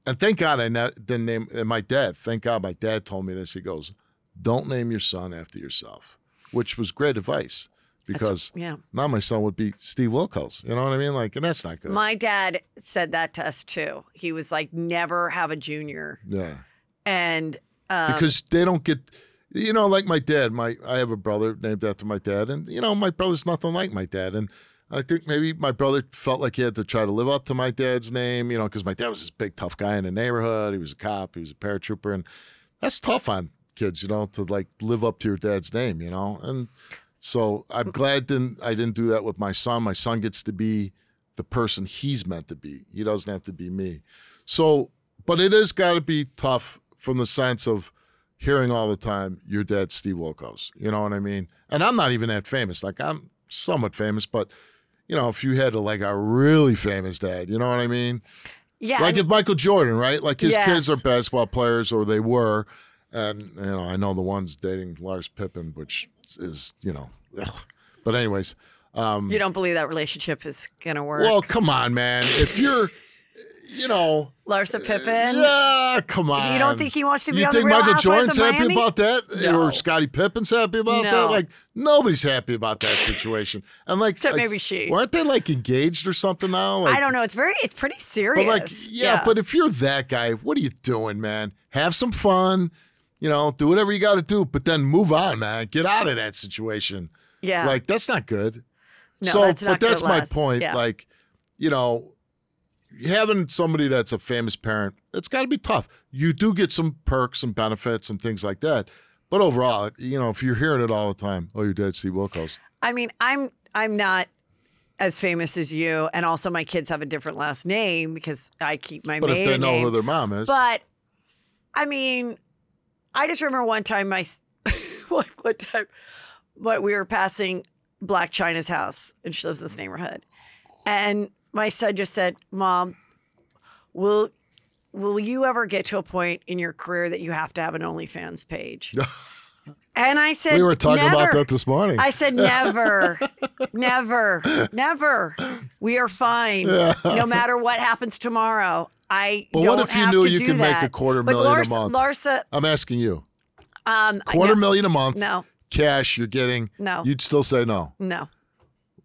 Speaker 3: and thank God I didn't name and my dad. Thank God my dad told me this. He goes, "Don't name your son after yourself," which was great advice because
Speaker 2: yeah.
Speaker 3: now my son would be Steve Wilkos. You know what I mean? Like, and that's not good.
Speaker 2: My dad said that to us too. He was like, never have a junior.
Speaker 3: yeah,
Speaker 2: And um,
Speaker 3: because they don't get. You know, like my dad. My I have a brother named after my dad, and you know my brother's nothing like my dad, and. I think maybe my brother felt like he had to try to live up to my dad's name, you know, because my dad was this big tough guy in the neighborhood. He was a cop, he was a paratrooper, and that's tough on kids, you know, to like live up to your dad's name, you know. And so I'm glad didn't I didn't do that with my son. My son gets to be the person he's meant to be. He doesn't have to be me. So, but it has got to be tough from the sense of hearing all the time, "Your dad, Steve Wilkos." You know what I mean? And I'm not even that famous. Like I'm somewhat famous, but you know, if you had a, like a really famous dad, you know what I mean?
Speaker 2: Yeah.
Speaker 3: like
Speaker 2: I
Speaker 3: if Michael Jordan, right? Like his kids are basketball players, or they were, and you know, I know the one's dating Larsa Pippen, which is you know, ugh. but anyways, um,
Speaker 2: you don't believe that relationship is gonna work.
Speaker 3: well, come on, man. If you're, you know,
Speaker 2: Larsa Pippen.
Speaker 3: yeah, come on.
Speaker 2: You don't think he wants to be
Speaker 3: you
Speaker 2: on the
Speaker 3: think
Speaker 2: Real
Speaker 3: Michael
Speaker 2: Housewives
Speaker 3: Jordan's
Speaker 2: of
Speaker 3: happy
Speaker 2: Miami?
Speaker 3: about that,
Speaker 2: No.
Speaker 3: or Scottie Pippen's happy about
Speaker 2: No.
Speaker 3: that? Like nobody's happy about that situation. And like,
Speaker 2: Except
Speaker 3: like,
Speaker 2: maybe she.
Speaker 3: Weren't they like engaged or something now? Like,
Speaker 2: I don't know. It's very. It's pretty serious.
Speaker 3: But like, yeah, but if you're that guy, what are you doing, man? Have some fun. You know, do whatever you got to do, but then move on, man. Get out of that situation.
Speaker 2: Yeah,
Speaker 3: Like that's not good.
Speaker 2: No,
Speaker 3: so,
Speaker 2: that's not
Speaker 3: but that's my
Speaker 2: last.
Speaker 3: point.
Speaker 2: Yeah.
Speaker 3: Like, you know, having somebody that's a famous parent, it's got to be tough. You do get some perks and benefits and things like that. But overall, you know, if you're hearing it all the time, oh, your dad's Steve Wilkos.
Speaker 2: I mean, I'm I'm not as famous as you, and also my kids have a different last name because I keep my
Speaker 3: But if they know
Speaker 2: name.
Speaker 3: who their mom is,
Speaker 2: But I mean, I just remember one time my one, one time what we were passing Blac Chyna's house, and she lives in this neighborhood, and my son just said, "Mom, will." Will you ever get to a point in your career that you have to have an OnlyFans page? And I said,
Speaker 3: we were talking about that this morning.
Speaker 2: I said, never, never, never. We are fine. No matter what happens tomorrow. I
Speaker 3: But
Speaker 2: don't
Speaker 3: what if you knew you could make
Speaker 2: that.
Speaker 3: a quarter
Speaker 2: But
Speaker 3: million a
Speaker 2: Larsa,
Speaker 3: month?
Speaker 2: Larsa,
Speaker 3: I'm asking you,
Speaker 2: um,
Speaker 3: quarter
Speaker 2: no,
Speaker 3: million a month,
Speaker 2: No,
Speaker 3: cash you're getting,
Speaker 2: No.
Speaker 3: you'd still say no.
Speaker 2: no,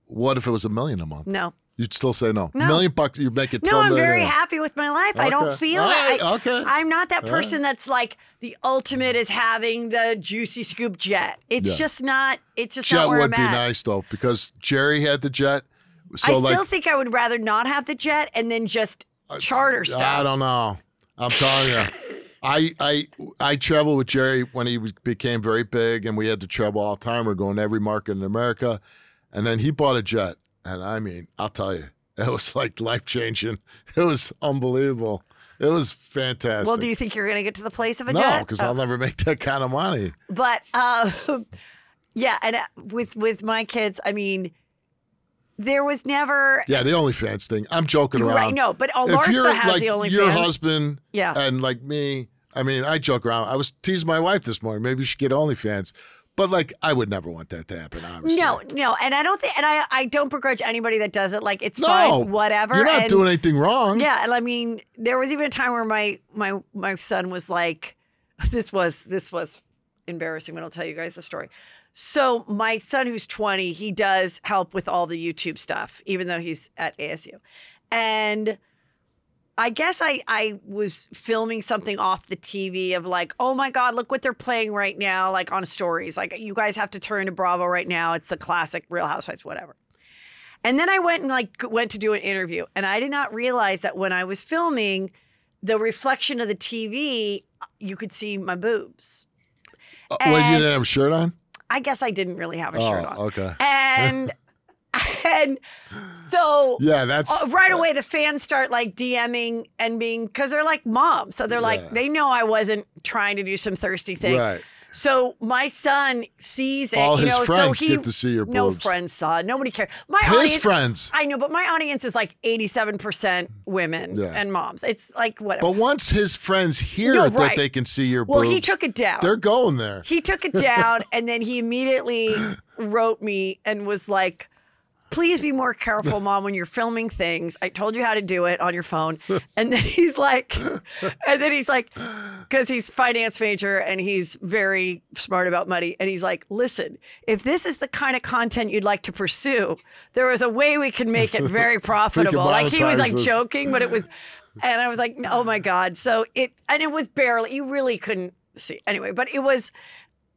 Speaker 3: What if it was a million a month?
Speaker 2: no.
Speaker 3: You'd still say no.
Speaker 2: No.
Speaker 3: Million bucks, you make it.
Speaker 2: No, I'm very happy with my life. I don't feel
Speaker 3: right,
Speaker 2: I,
Speaker 3: okay.
Speaker 2: I'm not that person that's like the ultimate is having the juicy scoop jet. It's
Speaker 3: Yeah.
Speaker 2: just not. It's just
Speaker 3: Jet
Speaker 2: not where
Speaker 3: would
Speaker 2: I'm
Speaker 3: be
Speaker 2: at.
Speaker 3: nice though, because Jerry had the jet. So
Speaker 2: I
Speaker 3: like,
Speaker 2: still think I would rather not have the jet and then just charter stuff.
Speaker 3: I don't know. I'm telling you. I I I traveled with Jerry when he was, became very big, and we had to travel all the time. We're going to every market in America, and then he bought a jet, and I mean, I'll tell you, it was like life changing. It was unbelievable. It was fantastic.
Speaker 2: Well, do you think you're going to get to the place of a
Speaker 3: no,
Speaker 2: jet?
Speaker 3: No, because
Speaker 2: Oh.
Speaker 3: I'll never make that kind of money.
Speaker 2: But uh, yeah, and uh, with with my kids, I mean, there was never
Speaker 3: Yeah, the OnlyFans thing. I'm joking around.
Speaker 2: right. No, but
Speaker 3: you're
Speaker 2: has
Speaker 3: like
Speaker 2: the OnlyFans.
Speaker 3: your husband,
Speaker 2: Yeah.
Speaker 3: and like me, I mean, I joke around. I was teasing my wife this morning. Maybe you should get OnlyFans, but like, I would never want that to happen. Obviously,
Speaker 2: No, no, and I don't think, and I, I don't begrudge anybody that does it. Like it's
Speaker 3: no,
Speaker 2: fine, whatever.
Speaker 3: You're not
Speaker 2: and,
Speaker 3: doing anything wrong.
Speaker 2: Yeah, and I mean, there was even a time where my my my son was like, "This was this was embarrassing." But I'll tell you guys the story. So my son, who's 20, he does help with all the YouTube stuff, even though he's at ASU, and. I guess I, I was filming something off the TV of like, oh my God, look what they're playing right now, like on stories. Like, you guys have to turn to Bravo right now. It's the classic Real Housewives, whatever. And then I went and like went to do an interview, and I did not realize that when I was filming, the reflection of the TV, you could see my boobs.
Speaker 3: Uh, Wait, you didn't have a shirt on?
Speaker 2: I guess I didn't really have a shirt on,
Speaker 3: Oh, okay.
Speaker 2: and and so
Speaker 3: Yeah, that's
Speaker 2: uh, right away the fans start like DMing and being because they're like moms, so they're
Speaker 3: Yeah.
Speaker 2: like they know I wasn't trying to do some thirsty thing.
Speaker 3: right.
Speaker 2: So my son sees it.
Speaker 3: All
Speaker 2: you
Speaker 3: his
Speaker 2: know,
Speaker 3: friends
Speaker 2: so he,
Speaker 3: get to see your
Speaker 2: No friends saw it. Nobody cared. My
Speaker 3: His
Speaker 2: audience,
Speaker 3: friends.
Speaker 2: I know, but my audience is like 87% women
Speaker 3: Yeah.
Speaker 2: and moms. It's like whatever.
Speaker 3: But once his friends hear
Speaker 2: No,
Speaker 3: that they can see your
Speaker 2: well,
Speaker 3: boobs,
Speaker 2: he took it down.
Speaker 3: they're going there.
Speaker 2: He took it down and then he immediately wrote me and was like, Please be more careful, mom, when you're filming things. I told you how to do it on your phone. And then he's like, and then he's like, because he's finance major and he's very smart about money. And he's like, listen, if this is the kind of content you'd like to pursue, there is a way we can make it very profitable. Like he was like
Speaker 3: this.
Speaker 2: joking, but it was, and I was like, oh my God. So it, and it was barely, you really couldn't see. Anyway, but it was,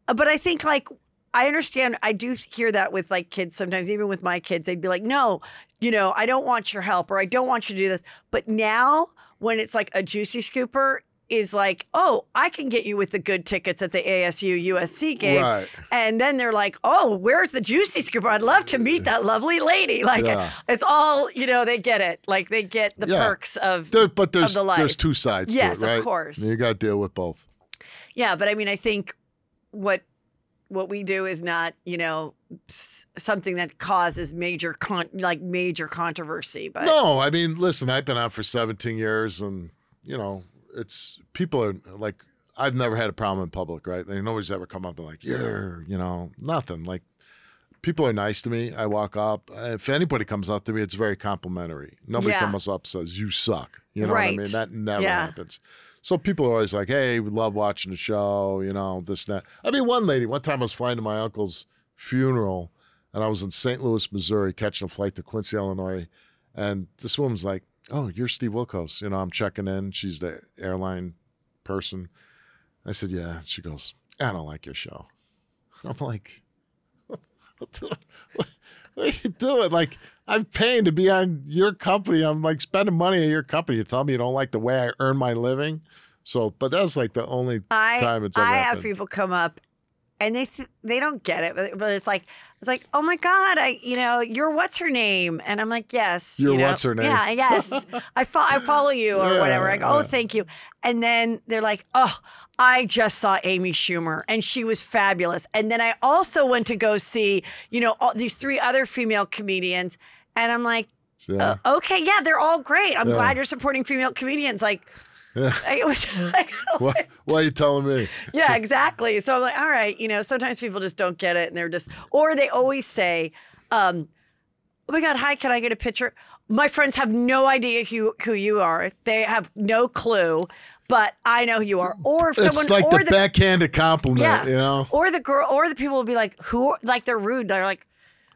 Speaker 2: but I think like I understand. I do hear that with like kids sometimes, even with my kids, they'd be like, "No, you know, I don't want your help, or I don't want you to do this." But now, when it's like a juicy scooper is like, "Oh, I can get you with the good tickets at the ASU USC game,"
Speaker 3: Right.
Speaker 2: and then they're like, "Oh, where's the juicy scooper? I'd love to meet that lovely lady." Like,
Speaker 3: Yeah.
Speaker 2: it's all you know. They get it. Like they get the
Speaker 3: Yeah.
Speaker 2: perks of
Speaker 3: There, but there's
Speaker 2: the life.
Speaker 3: there's two sides
Speaker 2: Yes,
Speaker 3: to
Speaker 2: of
Speaker 3: it, right?
Speaker 2: course.
Speaker 3: You got to deal with both.
Speaker 2: Yeah, but I mean, I think what what we do is not, you know, something that causes major con- like major controversy. But
Speaker 3: No, I mean, listen, I've been out for 17 years, and you know, it's people are like, I've never had a problem in public, right? Like, nobody's ever come up and like, you're, you know, nothing. Like, people are nice to me. I walk up. If anybody comes up to me, it's very complimentary. Nobody
Speaker 2: Yeah.
Speaker 3: comes up and says you suck. You know what I mean? That never
Speaker 2: Yeah.
Speaker 3: happens. So people are always like, "Hey, we love watching the show." You know, this and that. I mean, one lady, one time I was flying to my uncle's funeral, and I was in St. Louis, Missouri, catching a flight to Quincy, Illinois, and this woman's like, "Oh, you're Steve Wilkos." You know, I'm checking in. She's the airline person. I said, "Yeah." She goes, "I don't like your show." I'm like, "What, what, what are you doing? Like, I'm paying to be on your company. I'm like spending money on your company. You tell me you don't like the way I earn my living." So, but that's like the only
Speaker 2: I
Speaker 3: time it's ever
Speaker 2: I have people come up and they th- they don't get it, but, but it's like it's like oh my god, I you know you're what's her name, and I'm like yes,
Speaker 3: You're
Speaker 2: you know,
Speaker 3: what's her name.
Speaker 2: Yeah, yes, I fo- I follow you or
Speaker 3: Yeah,
Speaker 2: whatever. I go oh
Speaker 3: yeah.
Speaker 2: thank you, and then they're like oh I just saw Amy Schumer and she was fabulous, and then I also went to go see you know all these three other female comedians, and I'm like.
Speaker 3: Yeah.
Speaker 2: "Uh, okay, yeah, they're all great. I'm
Speaker 3: Yeah.
Speaker 2: glad you're supporting female comedians. Like, It was like,
Speaker 3: What, why are you telling me?
Speaker 2: yeah, exactly. So I'm like, all right, you know, sometimes people just don't get it and they're just, or they always say, um, oh my God, hi, can I get a picture? My friends have no idea who, who you are. They have no clue, but I know who you are. Or if
Speaker 3: It's like
Speaker 2: or
Speaker 3: the, backhanded compliment,
Speaker 2: yeah,
Speaker 3: you know?
Speaker 2: or the girl, or the people will be like, who, like they're rude. They're like,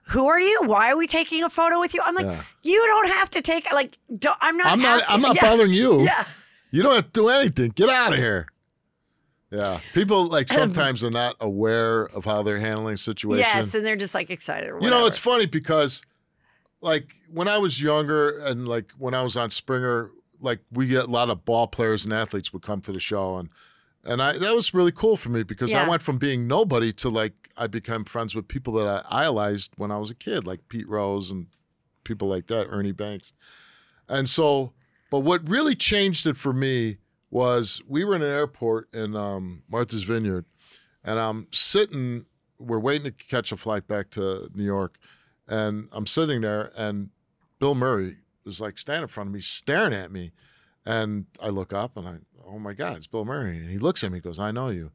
Speaker 2: who are you? Why are we taking a photo with you? I'm like,
Speaker 3: Yeah.
Speaker 2: you don't have to take, like, don't, I'm not
Speaker 3: I'm not.
Speaker 2: asking-
Speaker 3: I'm not
Speaker 2: yeah,
Speaker 3: bothering you.
Speaker 2: Yeah.
Speaker 3: You don't have to do anything. Get out of here. Yeah, people like sometimes are not aware of how they're handling situations.
Speaker 2: Yes. And they're just like excited or
Speaker 3: You know, it's funny because, like, when I was younger and like when I was on Springer, like we get a lot of ball players and athletes would come to the show, and and I that was really cool for me because I went from being nobody to like I became friends with people that I idolized when I was a kid, like Pete Rose and people like that, Ernie Banks, and so. But what really changed it for me was we were in an airport in um, Martha's Vineyard, and I'm sitting. We're waiting to catch a flight back to New York, and I'm sitting there, and Bill Murray is like standing in front of me, staring at me, and I look up, and I, oh my God, it's Bill Murray, and he looks at me, he goes, I know you.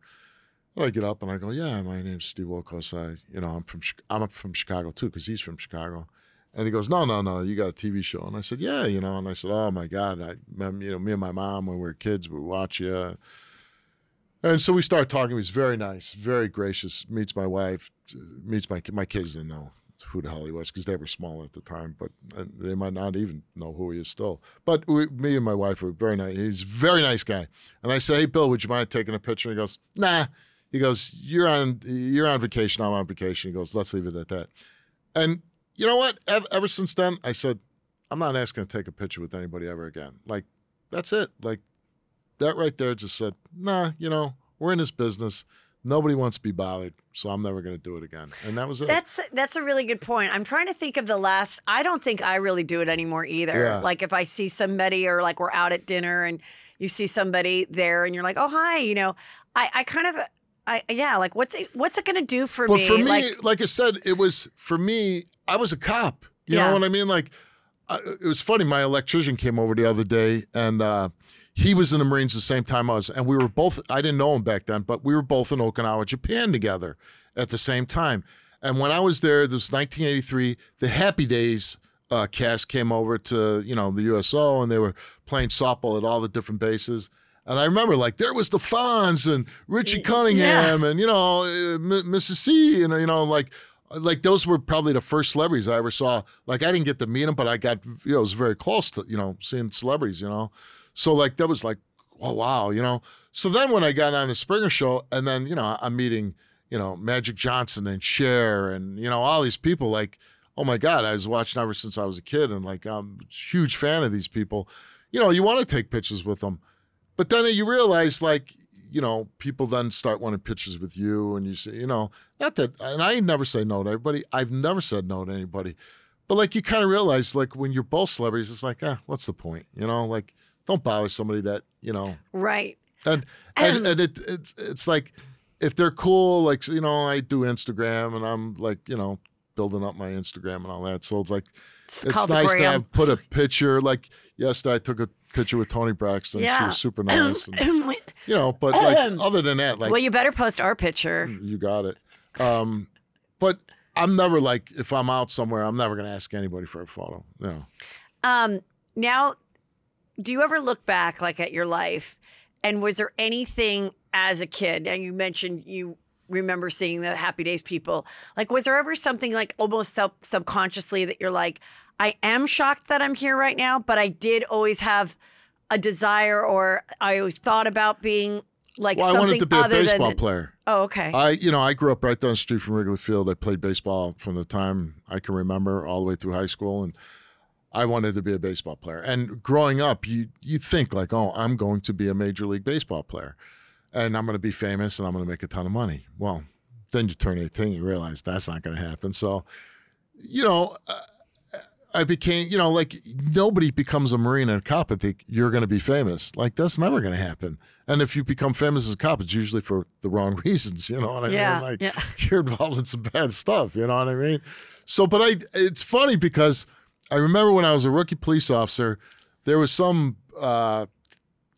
Speaker 3: And I get up and I go, yeah, my name's Steve Wilkos. I, you know, I'm from I'm from Chicago too, because he's from Chicago. And he goes, no, no, no, you got a TV show. And I said, yeah, you know. And I said, oh my God, I, you know, me and my mom when we were kids, we watch you. And so we start talking. He was very nice, very gracious. Meets my wife, meets my my kids. Didn't know who the hell he was because they were small at the time, but uh, they might not even know who he is still. But we, me and my wife were very nice. He's a very nice guy. And I say, hey, Bill, would you mind taking a picture? And he goes, nah. He goes, you're on you're on vacation. I'm on vacation. He goes, let's leave it at that. And you know what? Ever, ever since then, I said, I'm not asking to take a picture with anybody ever again. Like, that's it. Like, that right there just said, nah, you know, we're in this business. Nobody wants to be bothered, so I'm never going to do it again. And that was it.
Speaker 2: That's that's a really good point. I'm trying to think of the last. I don't think I really do it anymore either.
Speaker 3: Yeah.
Speaker 2: Like if I see somebody or like we're out at dinner and you see somebody there and you're like, oh hi, you know, I I kind of. I yeah, like what's it what's it gonna do for
Speaker 3: but
Speaker 2: me?
Speaker 3: for me,
Speaker 2: like
Speaker 3: like, I said, it was for me. I was a cop. You
Speaker 2: Yeah.
Speaker 3: know what I mean? Like, I, it was funny. My electrician came over the other day, and uh, he was in the Marines the same time I was, and we were both. I didn't know him back then, but we were both in Okinawa, Japan, together at the same time. And when I was there, this was 1983. The Happy Days uh, cast came over to you know the USO, and they were playing softball at all the different bases. And I remember, like, there was the Fonz and Richie Cunningham, and you know, uh, Mrs. C, and you know, like, like those were probably the first celebrities I ever saw. Like, I didn't get to meet them, but I got, you know, it was very close to, you know, seeing celebrities, you know. So like that was like, oh wow, you know. So then when I got on the Springer Show, and then you know, I'm meeting, you know, Magic Johnson and Cher, and you know, all these people. Like, oh my God, I was watching ever since I was a kid, and like I'm a huge fan of these people. You know, you want to take pictures with them. But then you realize, like, you know, people then start wanting pictures with you, and you say, you know, not that, and I never say no to everybody. I've never said no to anybody. But like, you kind of realize, like, when you're both celebrities, it's like, ah, what's the point? You know, like, don't bother somebody that, you know,
Speaker 2: right.
Speaker 3: and and, and it, it's it's like if they're cool, like you know, I do Instagram and I'm like, you know, building up my Instagram and all that. So it's like
Speaker 2: It's,
Speaker 3: it's nice to have put a picture. Like yesterday, I took a picture with Toni Braxton. She was super nice. And, you know, but like other than that, like
Speaker 2: well, you better post our picture.
Speaker 3: you got it. Um, but I'm never like if I'm out somewhere, I'm never gonna ask anybody for a photo. No.
Speaker 2: Um, now, do you ever look back like at your life, and was there anything as a kid? And you mentioned you remember seeing the Happy Days people. Like, was there ever something like almost sub- subconsciously that you're like, I am shocked that I'm here right now, but I did always have a desire, or I always thought about being like
Speaker 3: Well, I wanted to be a baseball
Speaker 2: than.
Speaker 3: player.
Speaker 2: Oh, okay.
Speaker 3: I, you know, I grew up right down the street from Wrigley Field. I played baseball from the time I can remember all the way through high school, and I wanted to be a baseball player. And growing up, you you think like, oh, I'm going to be a major league baseball player, and I'm going to be famous, and I'm going to make a ton of money. Well, then you turn 18, you realize that's not going to happen. So, you know. Uh, I became, you know, like nobody becomes a Marine and a cop and think you're going to be famous. Like that's never going to happen. And if you become famous as a cop, it's usually for the wrong reasons. You know what I
Speaker 2: Yeah,
Speaker 3: mean? Like
Speaker 2: yeah.
Speaker 3: you're involved in some bad stuff. You know what I mean? So, but I, it's funny because I remember when I was a rookie police officer, there was some uh,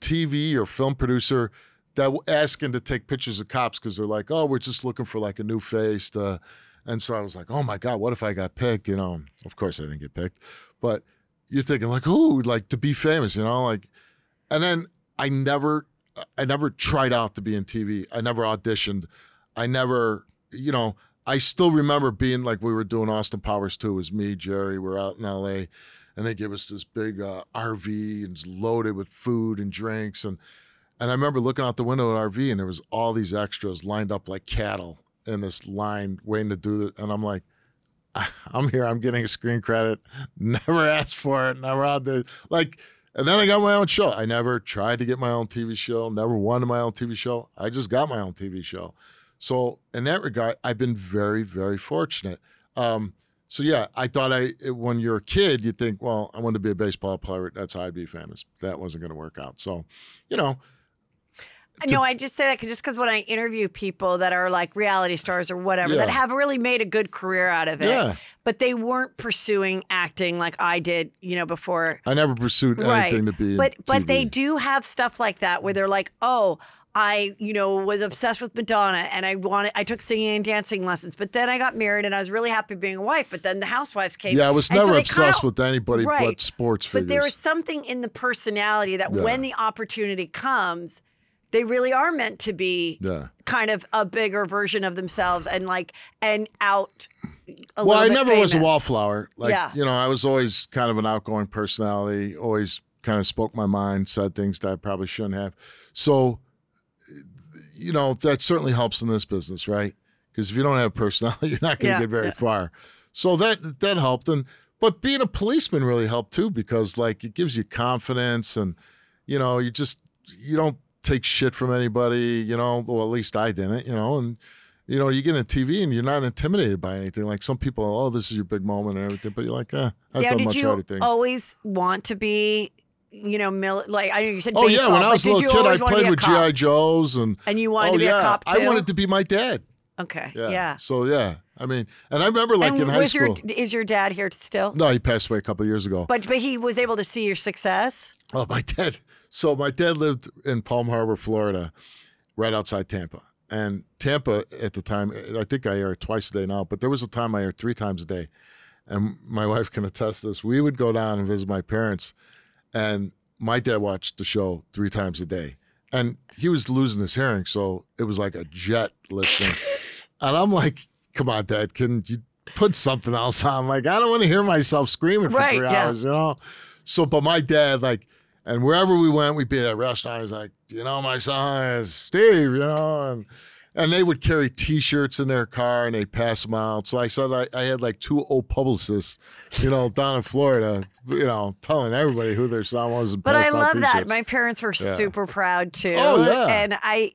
Speaker 3: TV or film producer that asking to take pictures of cops because they're like, oh, we're just looking for like a new face. To, and so I was like, oh my God, what if I got picked? You know, of course I didn't get picked, but you're thinking like, oh, like to be famous, you know, like, and then I never, I never tried out to be in TV. I never auditioned. I never, you know, I still remember being like we were doing Austin Powers 2. It was me, Jerry, we're out in LA, and they give us this big uh, RV and it's loaded with food and drinks. And and I remember looking out the window at RV and there was all these extras lined up like cattle in this line waiting to do it. And I'm like, I'm here, I'm getting a screen credit. Never asked for it, never had the like and then I got my own show. I never tried to get my own TV show, never wanted my own TV show. I just got my own TV show. So in that regard, I've been very, very fortunate. Um, so yeah, I thought I when you're a kid, you think, well, I want to be a baseball player. That's how I'd be famous. That wasn't going to work out. So, you know,
Speaker 2: No, I just say that 'cause- just because when I interview people that are like reality stars or whatever that have really made a good career out of it,
Speaker 3: Yeah.
Speaker 2: but they weren't pursuing acting like I did, you know, before.
Speaker 3: I never pursued anything to be.
Speaker 2: but but they do have stuff like that where they're like, oh. I, you know, was obsessed with Madonna and I wanted I took singing and dancing lessons, but then I got married and I was really happy being a wife, but then the housewives came.
Speaker 3: Yeah, I was
Speaker 2: and so
Speaker 3: never obsessed
Speaker 2: kinda-
Speaker 3: with anybody
Speaker 2: Right.
Speaker 3: but sports figures.
Speaker 2: But there is something in the personality that
Speaker 3: Yeah.
Speaker 2: when the opportunity comes, they really are meant to be
Speaker 3: yeah.
Speaker 2: kind of a bigger version of themselves and like and out. A
Speaker 3: well, I never was a wallflower. Like,
Speaker 2: Yeah.
Speaker 3: you know, I was always kind of an outgoing personality, always kind of spoke my mind, said things that I probably shouldn't have. So, you know, that certainly helps in this business, right? Because if you don't have personality, you're not going to
Speaker 2: Yeah,
Speaker 3: get very
Speaker 2: yeah.
Speaker 3: far. So that that helped, and but being a policeman really helped too because like it gives you confidence, and you know, you just you don't take shit from anybody. You know, well at least I didn't. You know, and you know, you get on TV and you're not intimidated by anything. Like some people, oh, this is your big moment and everything, but you're like, eh, I've
Speaker 2: yeah,
Speaker 3: done
Speaker 2: did
Speaker 3: much
Speaker 2: you
Speaker 3: harder things.
Speaker 2: always want to be, you know, mil- like I know you said
Speaker 3: oh
Speaker 2: baseball,
Speaker 3: yeah, when I was a little kid, I
Speaker 2: always want to
Speaker 3: played with? GI Joes and
Speaker 2: And you wanted
Speaker 3: oh
Speaker 2: to be
Speaker 3: yeah,
Speaker 2: a cop too.
Speaker 3: I wanted to be my dad.
Speaker 2: Okay,
Speaker 3: Yeah.
Speaker 2: yeah.
Speaker 3: So yeah, I mean, and I remember like
Speaker 2: and
Speaker 3: in high school.
Speaker 2: your is your dad here still?
Speaker 3: no, he passed away a couple of years ago.
Speaker 2: But but he was able to see your success.
Speaker 3: Oh, my dad. So my dad lived in Palm Harbor, Florida, right outside Tampa. And Tampa at the time, I think I air twice a day now, but there was a time I aired three times a day. And my wife can attest this. We would go down and visit my parents, and my dad watched the show three times a day. And he was losing his hearing, so it was like a jet listening. and I'm like, come on, Dad, can you put something else on? Like, I don't want to hear myself screaming for
Speaker 2: Right,
Speaker 3: three
Speaker 2: yeah.
Speaker 3: hours, you know? So, but my dad, like, and wherever we went, we'd be at a restaurant. He's like, you know, my son is Steve, you know, and and they would carry T-shirts in their car and they'd pass them out. So I said I, I had like two old publicists, you know, down in Florida, you know, telling everybody who their son was and
Speaker 2: But I love that.
Speaker 3: T-shirts.
Speaker 2: My parents were
Speaker 3: Yeah.
Speaker 2: super proud too.
Speaker 3: Oh, yeah.
Speaker 2: And I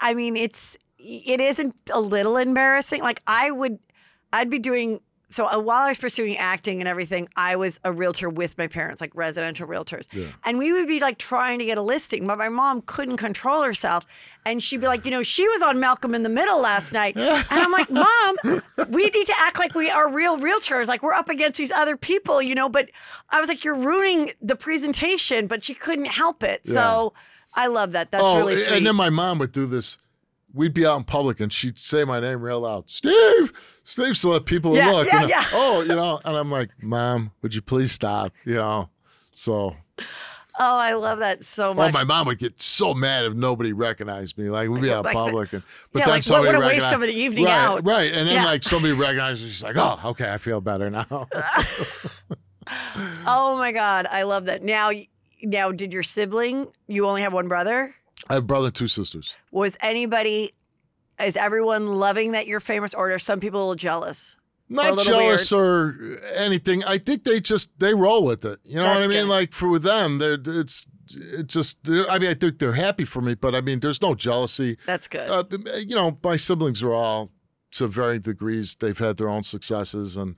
Speaker 2: I mean it's it isn't a little embarrassing. Like I would I'd be doing so uh, while I was pursuing acting and everything, I was a realtor with my parents, like residential realtors. And we would be like trying to get a listing, but my mom couldn't control herself. And she'd be like, you know, she was on Malcolm in the Middle last night. And I'm like, Mom, we need to act like we are real realtors. Like we're up against these other people, you know. But I was like, you're ruining the presentation, but she couldn't help it. So I love that. That's
Speaker 3: oh,
Speaker 2: really sweet.
Speaker 3: and then my mom would do this. We'd be out in public and she'd say my name real loud, Steve, Steve, so that people would
Speaker 2: Yeah,
Speaker 3: look.
Speaker 2: yeah,
Speaker 3: know,
Speaker 2: yeah.
Speaker 3: Oh, you know, and I'm like, Mom, would you please stop? You know, so
Speaker 2: oh, I love that so
Speaker 3: oh,
Speaker 2: much.
Speaker 3: oh, my mom would get so mad if nobody recognized me. Like we'd be out in
Speaker 2: the-
Speaker 3: public, and but
Speaker 2: yeah,
Speaker 3: then
Speaker 2: like, what-
Speaker 3: somebody
Speaker 2: what a waste of an evening
Speaker 3: right,
Speaker 2: out.
Speaker 3: right? And then
Speaker 2: Yeah.
Speaker 3: like somebody recognizes, she's like, oh, okay, I feel better now.
Speaker 2: Oh my God, I love that. Now, now, did your sibling? You only have one brother.
Speaker 3: I have a brother two sisters.
Speaker 2: Was anybody? Is everyone loving that you're famous, or are some people a little jealous?
Speaker 3: not
Speaker 2: little
Speaker 3: jealous or anything. I think they just they roll with it. You know what I mean?
Speaker 2: good.
Speaker 3: Like for with them, they're it's it just. I mean, I think they're happy for me, but I mean, there's no jealousy.
Speaker 2: That's good.
Speaker 3: Uh, you know, my siblings are all to varying degrees. They've had their own successes and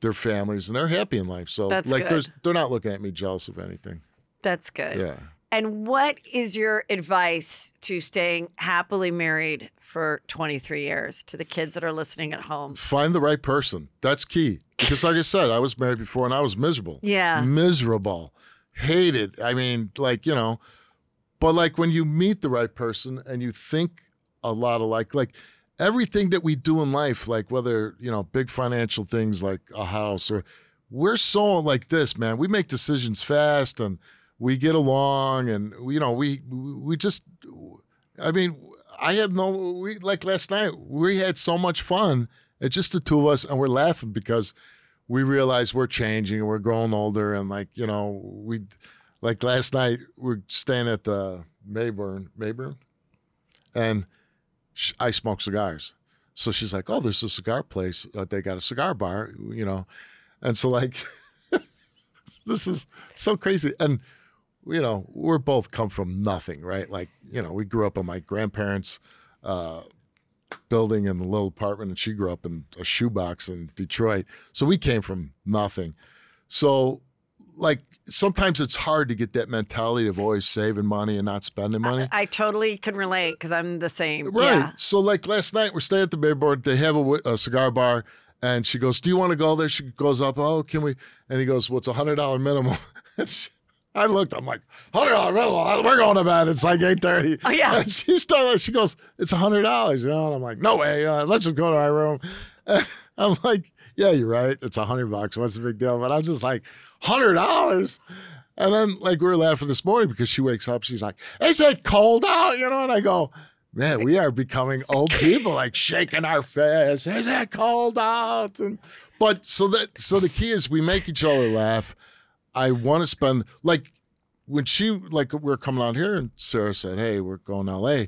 Speaker 3: their families, and they're happy in life. So
Speaker 2: That's
Speaker 3: like,
Speaker 2: good.
Speaker 3: there's they're not looking at me jealous of anything.
Speaker 2: That's good.
Speaker 3: Yeah.
Speaker 2: And what is your advice to staying happily married for 23 years to the kids that are listening at home?
Speaker 3: Find the right person. That's key. Because like I said, I was married before and I was miserable.
Speaker 2: Yeah.
Speaker 3: Miserable. Hated. I mean, like, you know, but like when you meet the right person and you think a lot alike, like everything that we do in life, like whether, you know, big financial things like a house or we're so like this, man. We make decisions fast and we get along and you know, we we just I mean, I have no we like last night, we had so much fun. It's just the two of us and we're laughing because we realize we're changing and we're growing older and like, you know, we like last night we're staying at the Maybourne, Maybourne, and I smoke cigars. So she's like, "Oh, there's a cigar place. Uh, they got a cigar bar, you know," and so like, this is so crazy. And you know, we're both come from nothing, right? Like, you know, we grew up in my grandparents' uh, building in the little apartment, and she grew up in a shoebox in Detroit. So we came from nothing. So, like, sometimes it's hard to get that mentality of always saving money and not spending money.
Speaker 2: I totally can relate because I'm the same.
Speaker 3: Right.
Speaker 2: Yeah.
Speaker 3: So like last night, we're staying at the Maybourne. They have a, a cigar bar, and she goes, "Do you want to go there?" She goes up. Oh, can we? And he goes, "Well, a hundred dollar minimum." And I looked. I'm like, hundred dollar. We're going to bed. It's like eight thirty.
Speaker 2: Oh, yeah.
Speaker 3: And she started. She goes, "It's a hundred dollars." You know. And I'm like, "No way. Uh, let's just go to our room." I'm like, "Yeah, you're right. It's a hundred bucks. What's the big deal?" But I'm just like, hundred dollars. And then like we were laughing this morning because she wakes up, she's like, Is it cold out? You know, and I go, Man, we are becoming old people, like shaking our fist. Is it cold out? And but so that so the key is we make each other laugh. I want to spend like when she like we are coming out here and Sarah said, Hey, we're going to LA.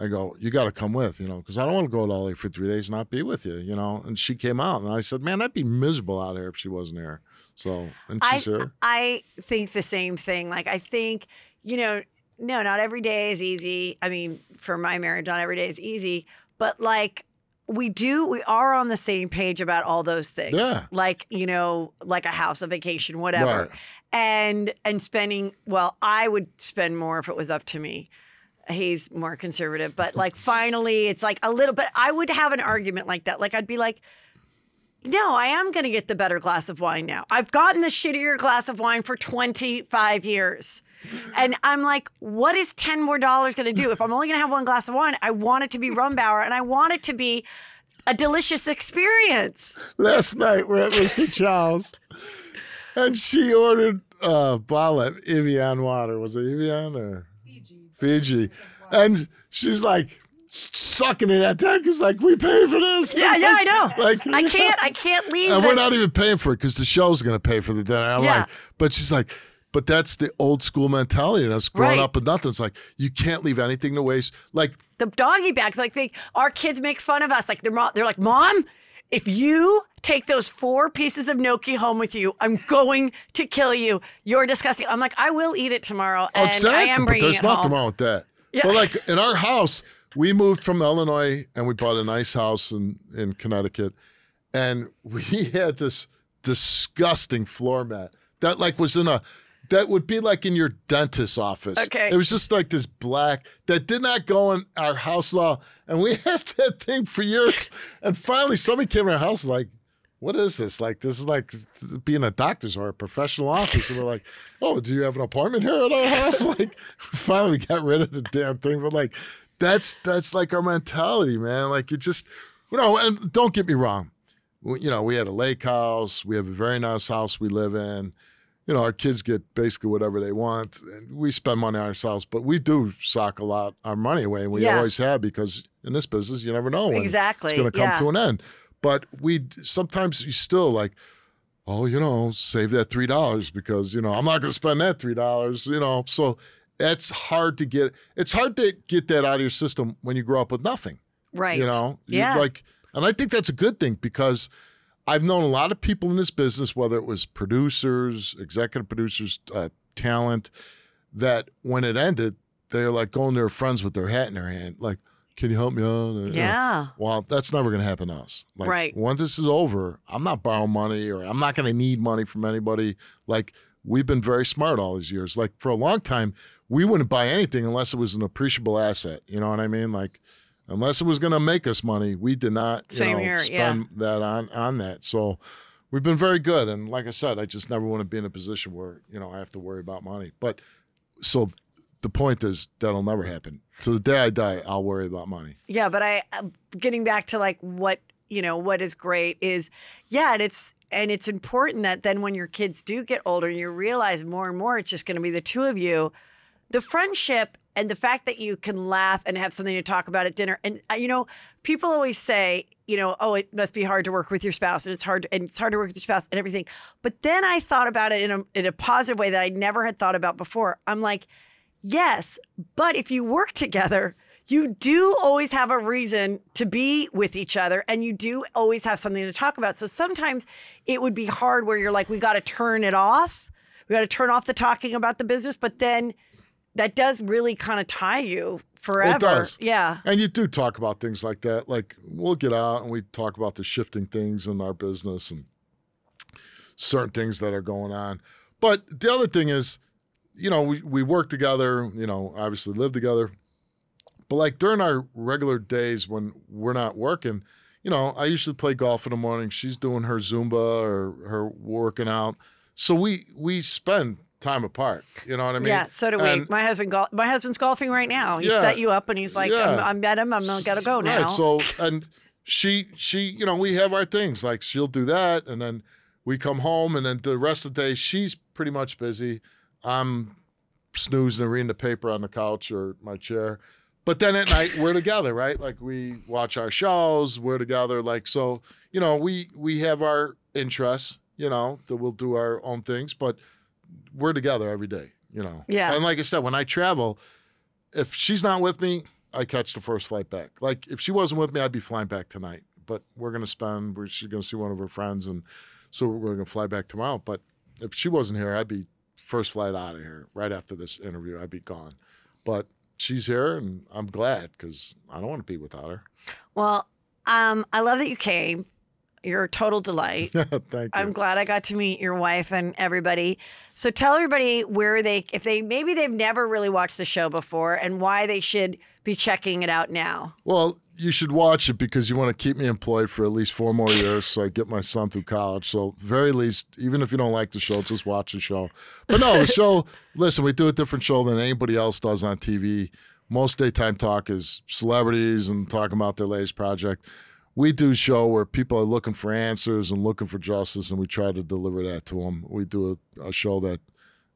Speaker 3: I go, you got to come with, you know, because I don't want to go to LA for three days and not be with you, you know. And she came out, and I said, man, I'd be miserable out here if she wasn't here. So, and
Speaker 2: I,
Speaker 3: she's here.
Speaker 2: I think the same thing. Like, I think, you know, no, not every day is easy. I mean, for my marriage, not every day is easy, but like, we do, we are on the same page about all those things.
Speaker 3: Yeah.
Speaker 2: Like, you know, like a house, a vacation, whatever.
Speaker 3: Right.
Speaker 2: And, and spending, well, I would spend more if it was up to me. He's more conservative, but like finally, it's like a little, but I would have an argument like that. Like, I'd be like, no, I am going to get the better glass of wine now. I've gotten the shittier glass of wine for 25 years. And I'm like, what is 10 more dollars going to do? If I'm only going to have one glass of wine, I want it to be Rombauer and I want it to be a delicious experience.
Speaker 3: last night we're at Mr. Chow's, and she ordered uh, a bottle of Evian water. Was it Evian or
Speaker 4: Fiji.
Speaker 3: Fiji? And she's like sucking it at that because like we paid for this.
Speaker 2: Yeah, yeah, I know.
Speaker 3: Like
Speaker 2: I can't, I can't leave.
Speaker 3: And
Speaker 2: the-
Speaker 3: we're not even paying for it because the show's going to pay for the dinner. I'm
Speaker 2: Yeah.
Speaker 3: like, but she's like, but that's the old school mentality. And us growing
Speaker 2: Right.
Speaker 3: up with nothing. It's like you can't leave anything to waste. Like
Speaker 2: the doggy bags. Like they, our kids make fun of us. Like they're, they're like, mom, if you take those four pieces of gnocchi home with you, I'm going to kill you. You're disgusting. I'm like, I will eat it tomorrow, oh, and
Speaker 3: exactly,
Speaker 2: I am
Speaker 3: but there's nothing
Speaker 2: home.
Speaker 3: wrong with that.
Speaker 2: Yeah.
Speaker 3: But like in our house, we moved from Illinois and we bought a nice house in in Connecticut, and we had this disgusting floor mat that like was in a that would be like in your dentist's office.
Speaker 2: Okay.
Speaker 3: It was just like this black that did not go in our house law. And we had that thing for years. And finally somebody came to our house like, what is this? Like this is like being a doctor's or a professional office. And we're like, oh, do you have an appointment here at our house? Like finally we got rid of the damn thing. But like that's that's like our mentality, man. Like it just you know, and don't get me wrong. You know, we had a lake house, we have a very nice house we live in you know, our kids get basically whatever they want, and we spend money on ourselves. But we do sock a lot our money away, and we
Speaker 2: Yeah.
Speaker 3: always have because in this business, you never know when
Speaker 2: Exactly,
Speaker 3: it's going to come
Speaker 2: yeah.
Speaker 3: to an end. But we sometimes you still like, oh, you know, save that three dollars because you know I'm not going to spend that three dollars. You know, so it's hard to get. It's hard to get that out of your system when you grow up with nothing.
Speaker 2: Right.
Speaker 3: You know, You-
Speaker 2: Yeah.
Speaker 3: like, and I think that's a good thing because I've known a lot of people in this business, whether it was producers, executive producers, uh, talent, that when it ended, they're like going to their friends with their hat in their hand, like, "Can you help me out?"
Speaker 2: Yeah.
Speaker 3: Well, that's never going to happen to us. Like,
Speaker 2: Right.
Speaker 3: Once this is over, I'm not borrowing money or I'm not going to need money from anybody. Like, we've been very smart all these years. Like, for a long time, we wouldn't buy anything unless it was an appreciable asset. You know what I mean? Like, unless it was going to make us money, we did not you know,
Speaker 2: here,
Speaker 3: spend that on on that. So we've been very good. And like I said, I just never want to be in a position where you know I have to worry about money. But so the point is that'll never happen. So the day I die, I'll worry about money.
Speaker 2: Yeah, but I uh, getting back to like what you know what is great is yeah, and it's and it's important that then when your kids do get older, and you realize more and more it's just going to be the two of you, the friendship and the fact that you can laugh and have something to talk about at dinner. And uh, you know, people always say, you know, oh, it must be hard to work with your spouse, and it's hard, and it's hard to work with your spouse, and everything. But then I thought about it in a in a positive way that I never had thought about before. I'm like. Yes, but if you work together, you do always have a reason to be with each other and you do always have something to talk about. So sometimes it would be hard where you're like, we got to turn it off. We got to turn off the talking about the business, but then that does really kind of tie you forever.
Speaker 3: It does.
Speaker 2: Yeah.
Speaker 3: And you do talk about things like that. Like we'll get out and we talk about the shifting things in our business and certain things that are going on. But the other thing is, you know, we, we work together, you know, obviously live together. But like during our regular days when we're not working, you know, I usually play golf in the morning. She's doing her Zumba or her working out. So we we spend time apart. You know what I mean?
Speaker 2: yeah, so do we.
Speaker 3: And-
Speaker 2: my husband, gol- my husband's golfing right now. He
Speaker 3: Yeah.
Speaker 2: set you up, and he's like,
Speaker 3: Yeah.
Speaker 2: I'm, I'm at him. I'm gonna gotta go now.
Speaker 3: Right. So and she she you know we have our things like she'll do that and then we come home and then the rest of the day she's pretty much busy. I'm snoozing and reading the paper on the couch or my chair. But then at night we're together, right? Like we watch our shows, we're together. Like so, you know, we we have our interests, you know, that we'll do our own things, but we're together every day, you know.
Speaker 2: Yeah.
Speaker 3: And like I said, when I travel, if she's not with me, I catch the first flight back. Like if she wasn't with me, I'd be flying back tonight. But we're gonna spend. We're, she's gonna see one of her friends, and so we're gonna fly back tomorrow. But if she wasn't here, I'd be first flight out of here right after this interview. I'd be gone. But she's here, and I'm glad because I don't want to be without her.
Speaker 2: well, um, I love that you came. You're a total delight.
Speaker 3: Thank you.
Speaker 2: I'm glad I got to meet your wife and everybody. So tell everybody where they, if they maybe they've never really watched the show before, and why they should be checking it out now.
Speaker 3: Well, you should watch it because you want to keep me employed for at least four more years so I get my son through college. So, very least, even if you don't like the show, just watch the show. But no, the show, listen, we do a different show than anybody else does on TV. Most daytime talk is celebrities and talking about their latest project. We do show where people are looking for answers and looking for justice, and we try to deliver that to them. We do a, a show that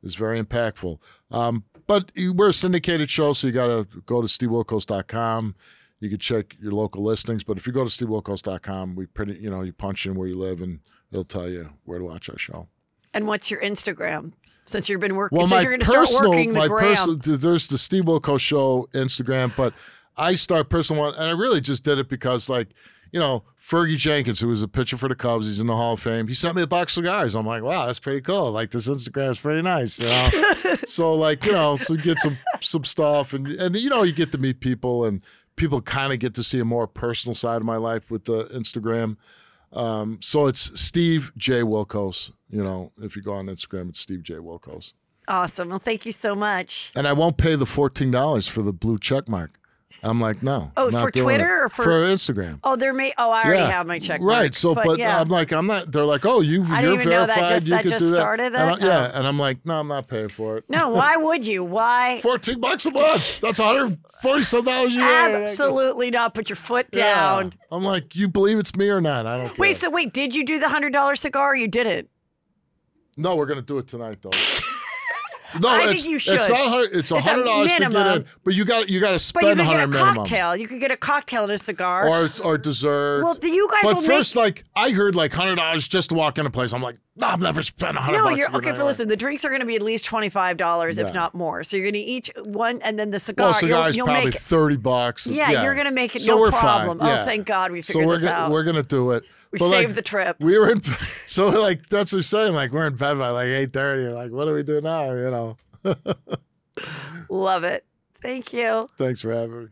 Speaker 3: is very impactful. Um, but we're a syndicated show, so you got to go to stevewilkos.com. You can check your local listings, but if you go to stevewilkos.com, we pretty, you know, you punch in where you live and it'll tell you where to watch our show.
Speaker 2: And what's your Instagram? Since you've been working,
Speaker 3: Well, my
Speaker 2: you're going to start
Speaker 3: personal,
Speaker 2: working the
Speaker 3: my
Speaker 2: gram.
Speaker 3: personal, there's the Steve Wilkos Show Instagram, but I start personal one, and I really just did it because, like, you know, Fergie Jenkins, who was a pitcher for the Cubs, he's in the Hall of Fame. He sent me a box of cigars. I'm like, wow, that's pretty cool. Like this Instagram is pretty nice, you know. so like, you know, so get some some stuff, and and you know, you get to meet people, and people kind of get to see a more personal side of my life with the Instagram. Um, so it's Steve J Wilkos. You know, if you go on Instagram, it's Steve J Wilkos.
Speaker 2: Awesome. Well, thank you so much.
Speaker 3: And I won't pay the fourteen dollars for the blue check mark. I'm like, no.
Speaker 2: Oh, for Twitter
Speaker 3: it.
Speaker 2: or for-
Speaker 3: for Instagram?
Speaker 2: Oh, there may. Oh, I already
Speaker 3: Yeah.
Speaker 2: have my check. mark.
Speaker 3: Right. So, but,
Speaker 2: yeah.
Speaker 3: I'm like, I'm not. They're like, oh, you,
Speaker 2: I
Speaker 3: you're
Speaker 2: didn't even know that
Speaker 3: verified.
Speaker 2: just-
Speaker 3: you
Speaker 2: that
Speaker 3: could
Speaker 2: just
Speaker 3: do that.
Speaker 2: started
Speaker 3: And
Speaker 2: that?
Speaker 3: I- yeah.
Speaker 2: Oh.
Speaker 3: And I'm like, no, I'm not paying for it.
Speaker 2: no, why would you? Why?
Speaker 3: 14 bucks a month. That's 140 some dollars a year.
Speaker 2: Absolutely not. Put your foot
Speaker 3: Yeah.
Speaker 2: down.
Speaker 3: I'm like, you believe it's me or not? I don't care.
Speaker 2: Wait. So wait. Did you do the hundred dollar cigar? Or you didn't?
Speaker 3: no, we're gonna do it tonight though. No,
Speaker 2: I think
Speaker 3: it's,
Speaker 2: you
Speaker 3: It's
Speaker 2: should.
Speaker 3: not. hun- It's a
Speaker 2: It's
Speaker 3: hundred dollars to get in, but you got you got to spend.
Speaker 2: But you could
Speaker 3: a
Speaker 2: get
Speaker 3: hundred
Speaker 2: a
Speaker 3: minimum,
Speaker 2: cocktail. You could get a cocktail and a cigar.
Speaker 3: or or dessert.
Speaker 2: well, you guys
Speaker 3: but first,
Speaker 2: make.
Speaker 3: like I heard, like hundred dollars just to walk in a place. I'm like, no, I'm never spent a hundred.
Speaker 2: No, you're okay. For listen, the drinks are going to be at least twenty five dollars, if not more. So you're going to each one, and then the cigar.
Speaker 3: Well, cigars
Speaker 2: you'll, you'll
Speaker 3: probably
Speaker 2: make.
Speaker 3: thirty bucks.
Speaker 2: Yeah, you're going to make it
Speaker 3: So
Speaker 2: no problem.
Speaker 3: Fine.
Speaker 2: Oh,
Speaker 3: yeah.
Speaker 2: thank God we
Speaker 3: So
Speaker 2: figured
Speaker 3: we're
Speaker 2: this out.
Speaker 3: we're gonna do it.
Speaker 2: We
Speaker 3: But,
Speaker 2: saved
Speaker 3: like,
Speaker 2: the trip.
Speaker 3: We were in, so like that's what we're saying. Like we're in bed by like eight thirty. Like what do we do now? You know.
Speaker 2: Love it. Thank you.
Speaker 3: Thanks for having me.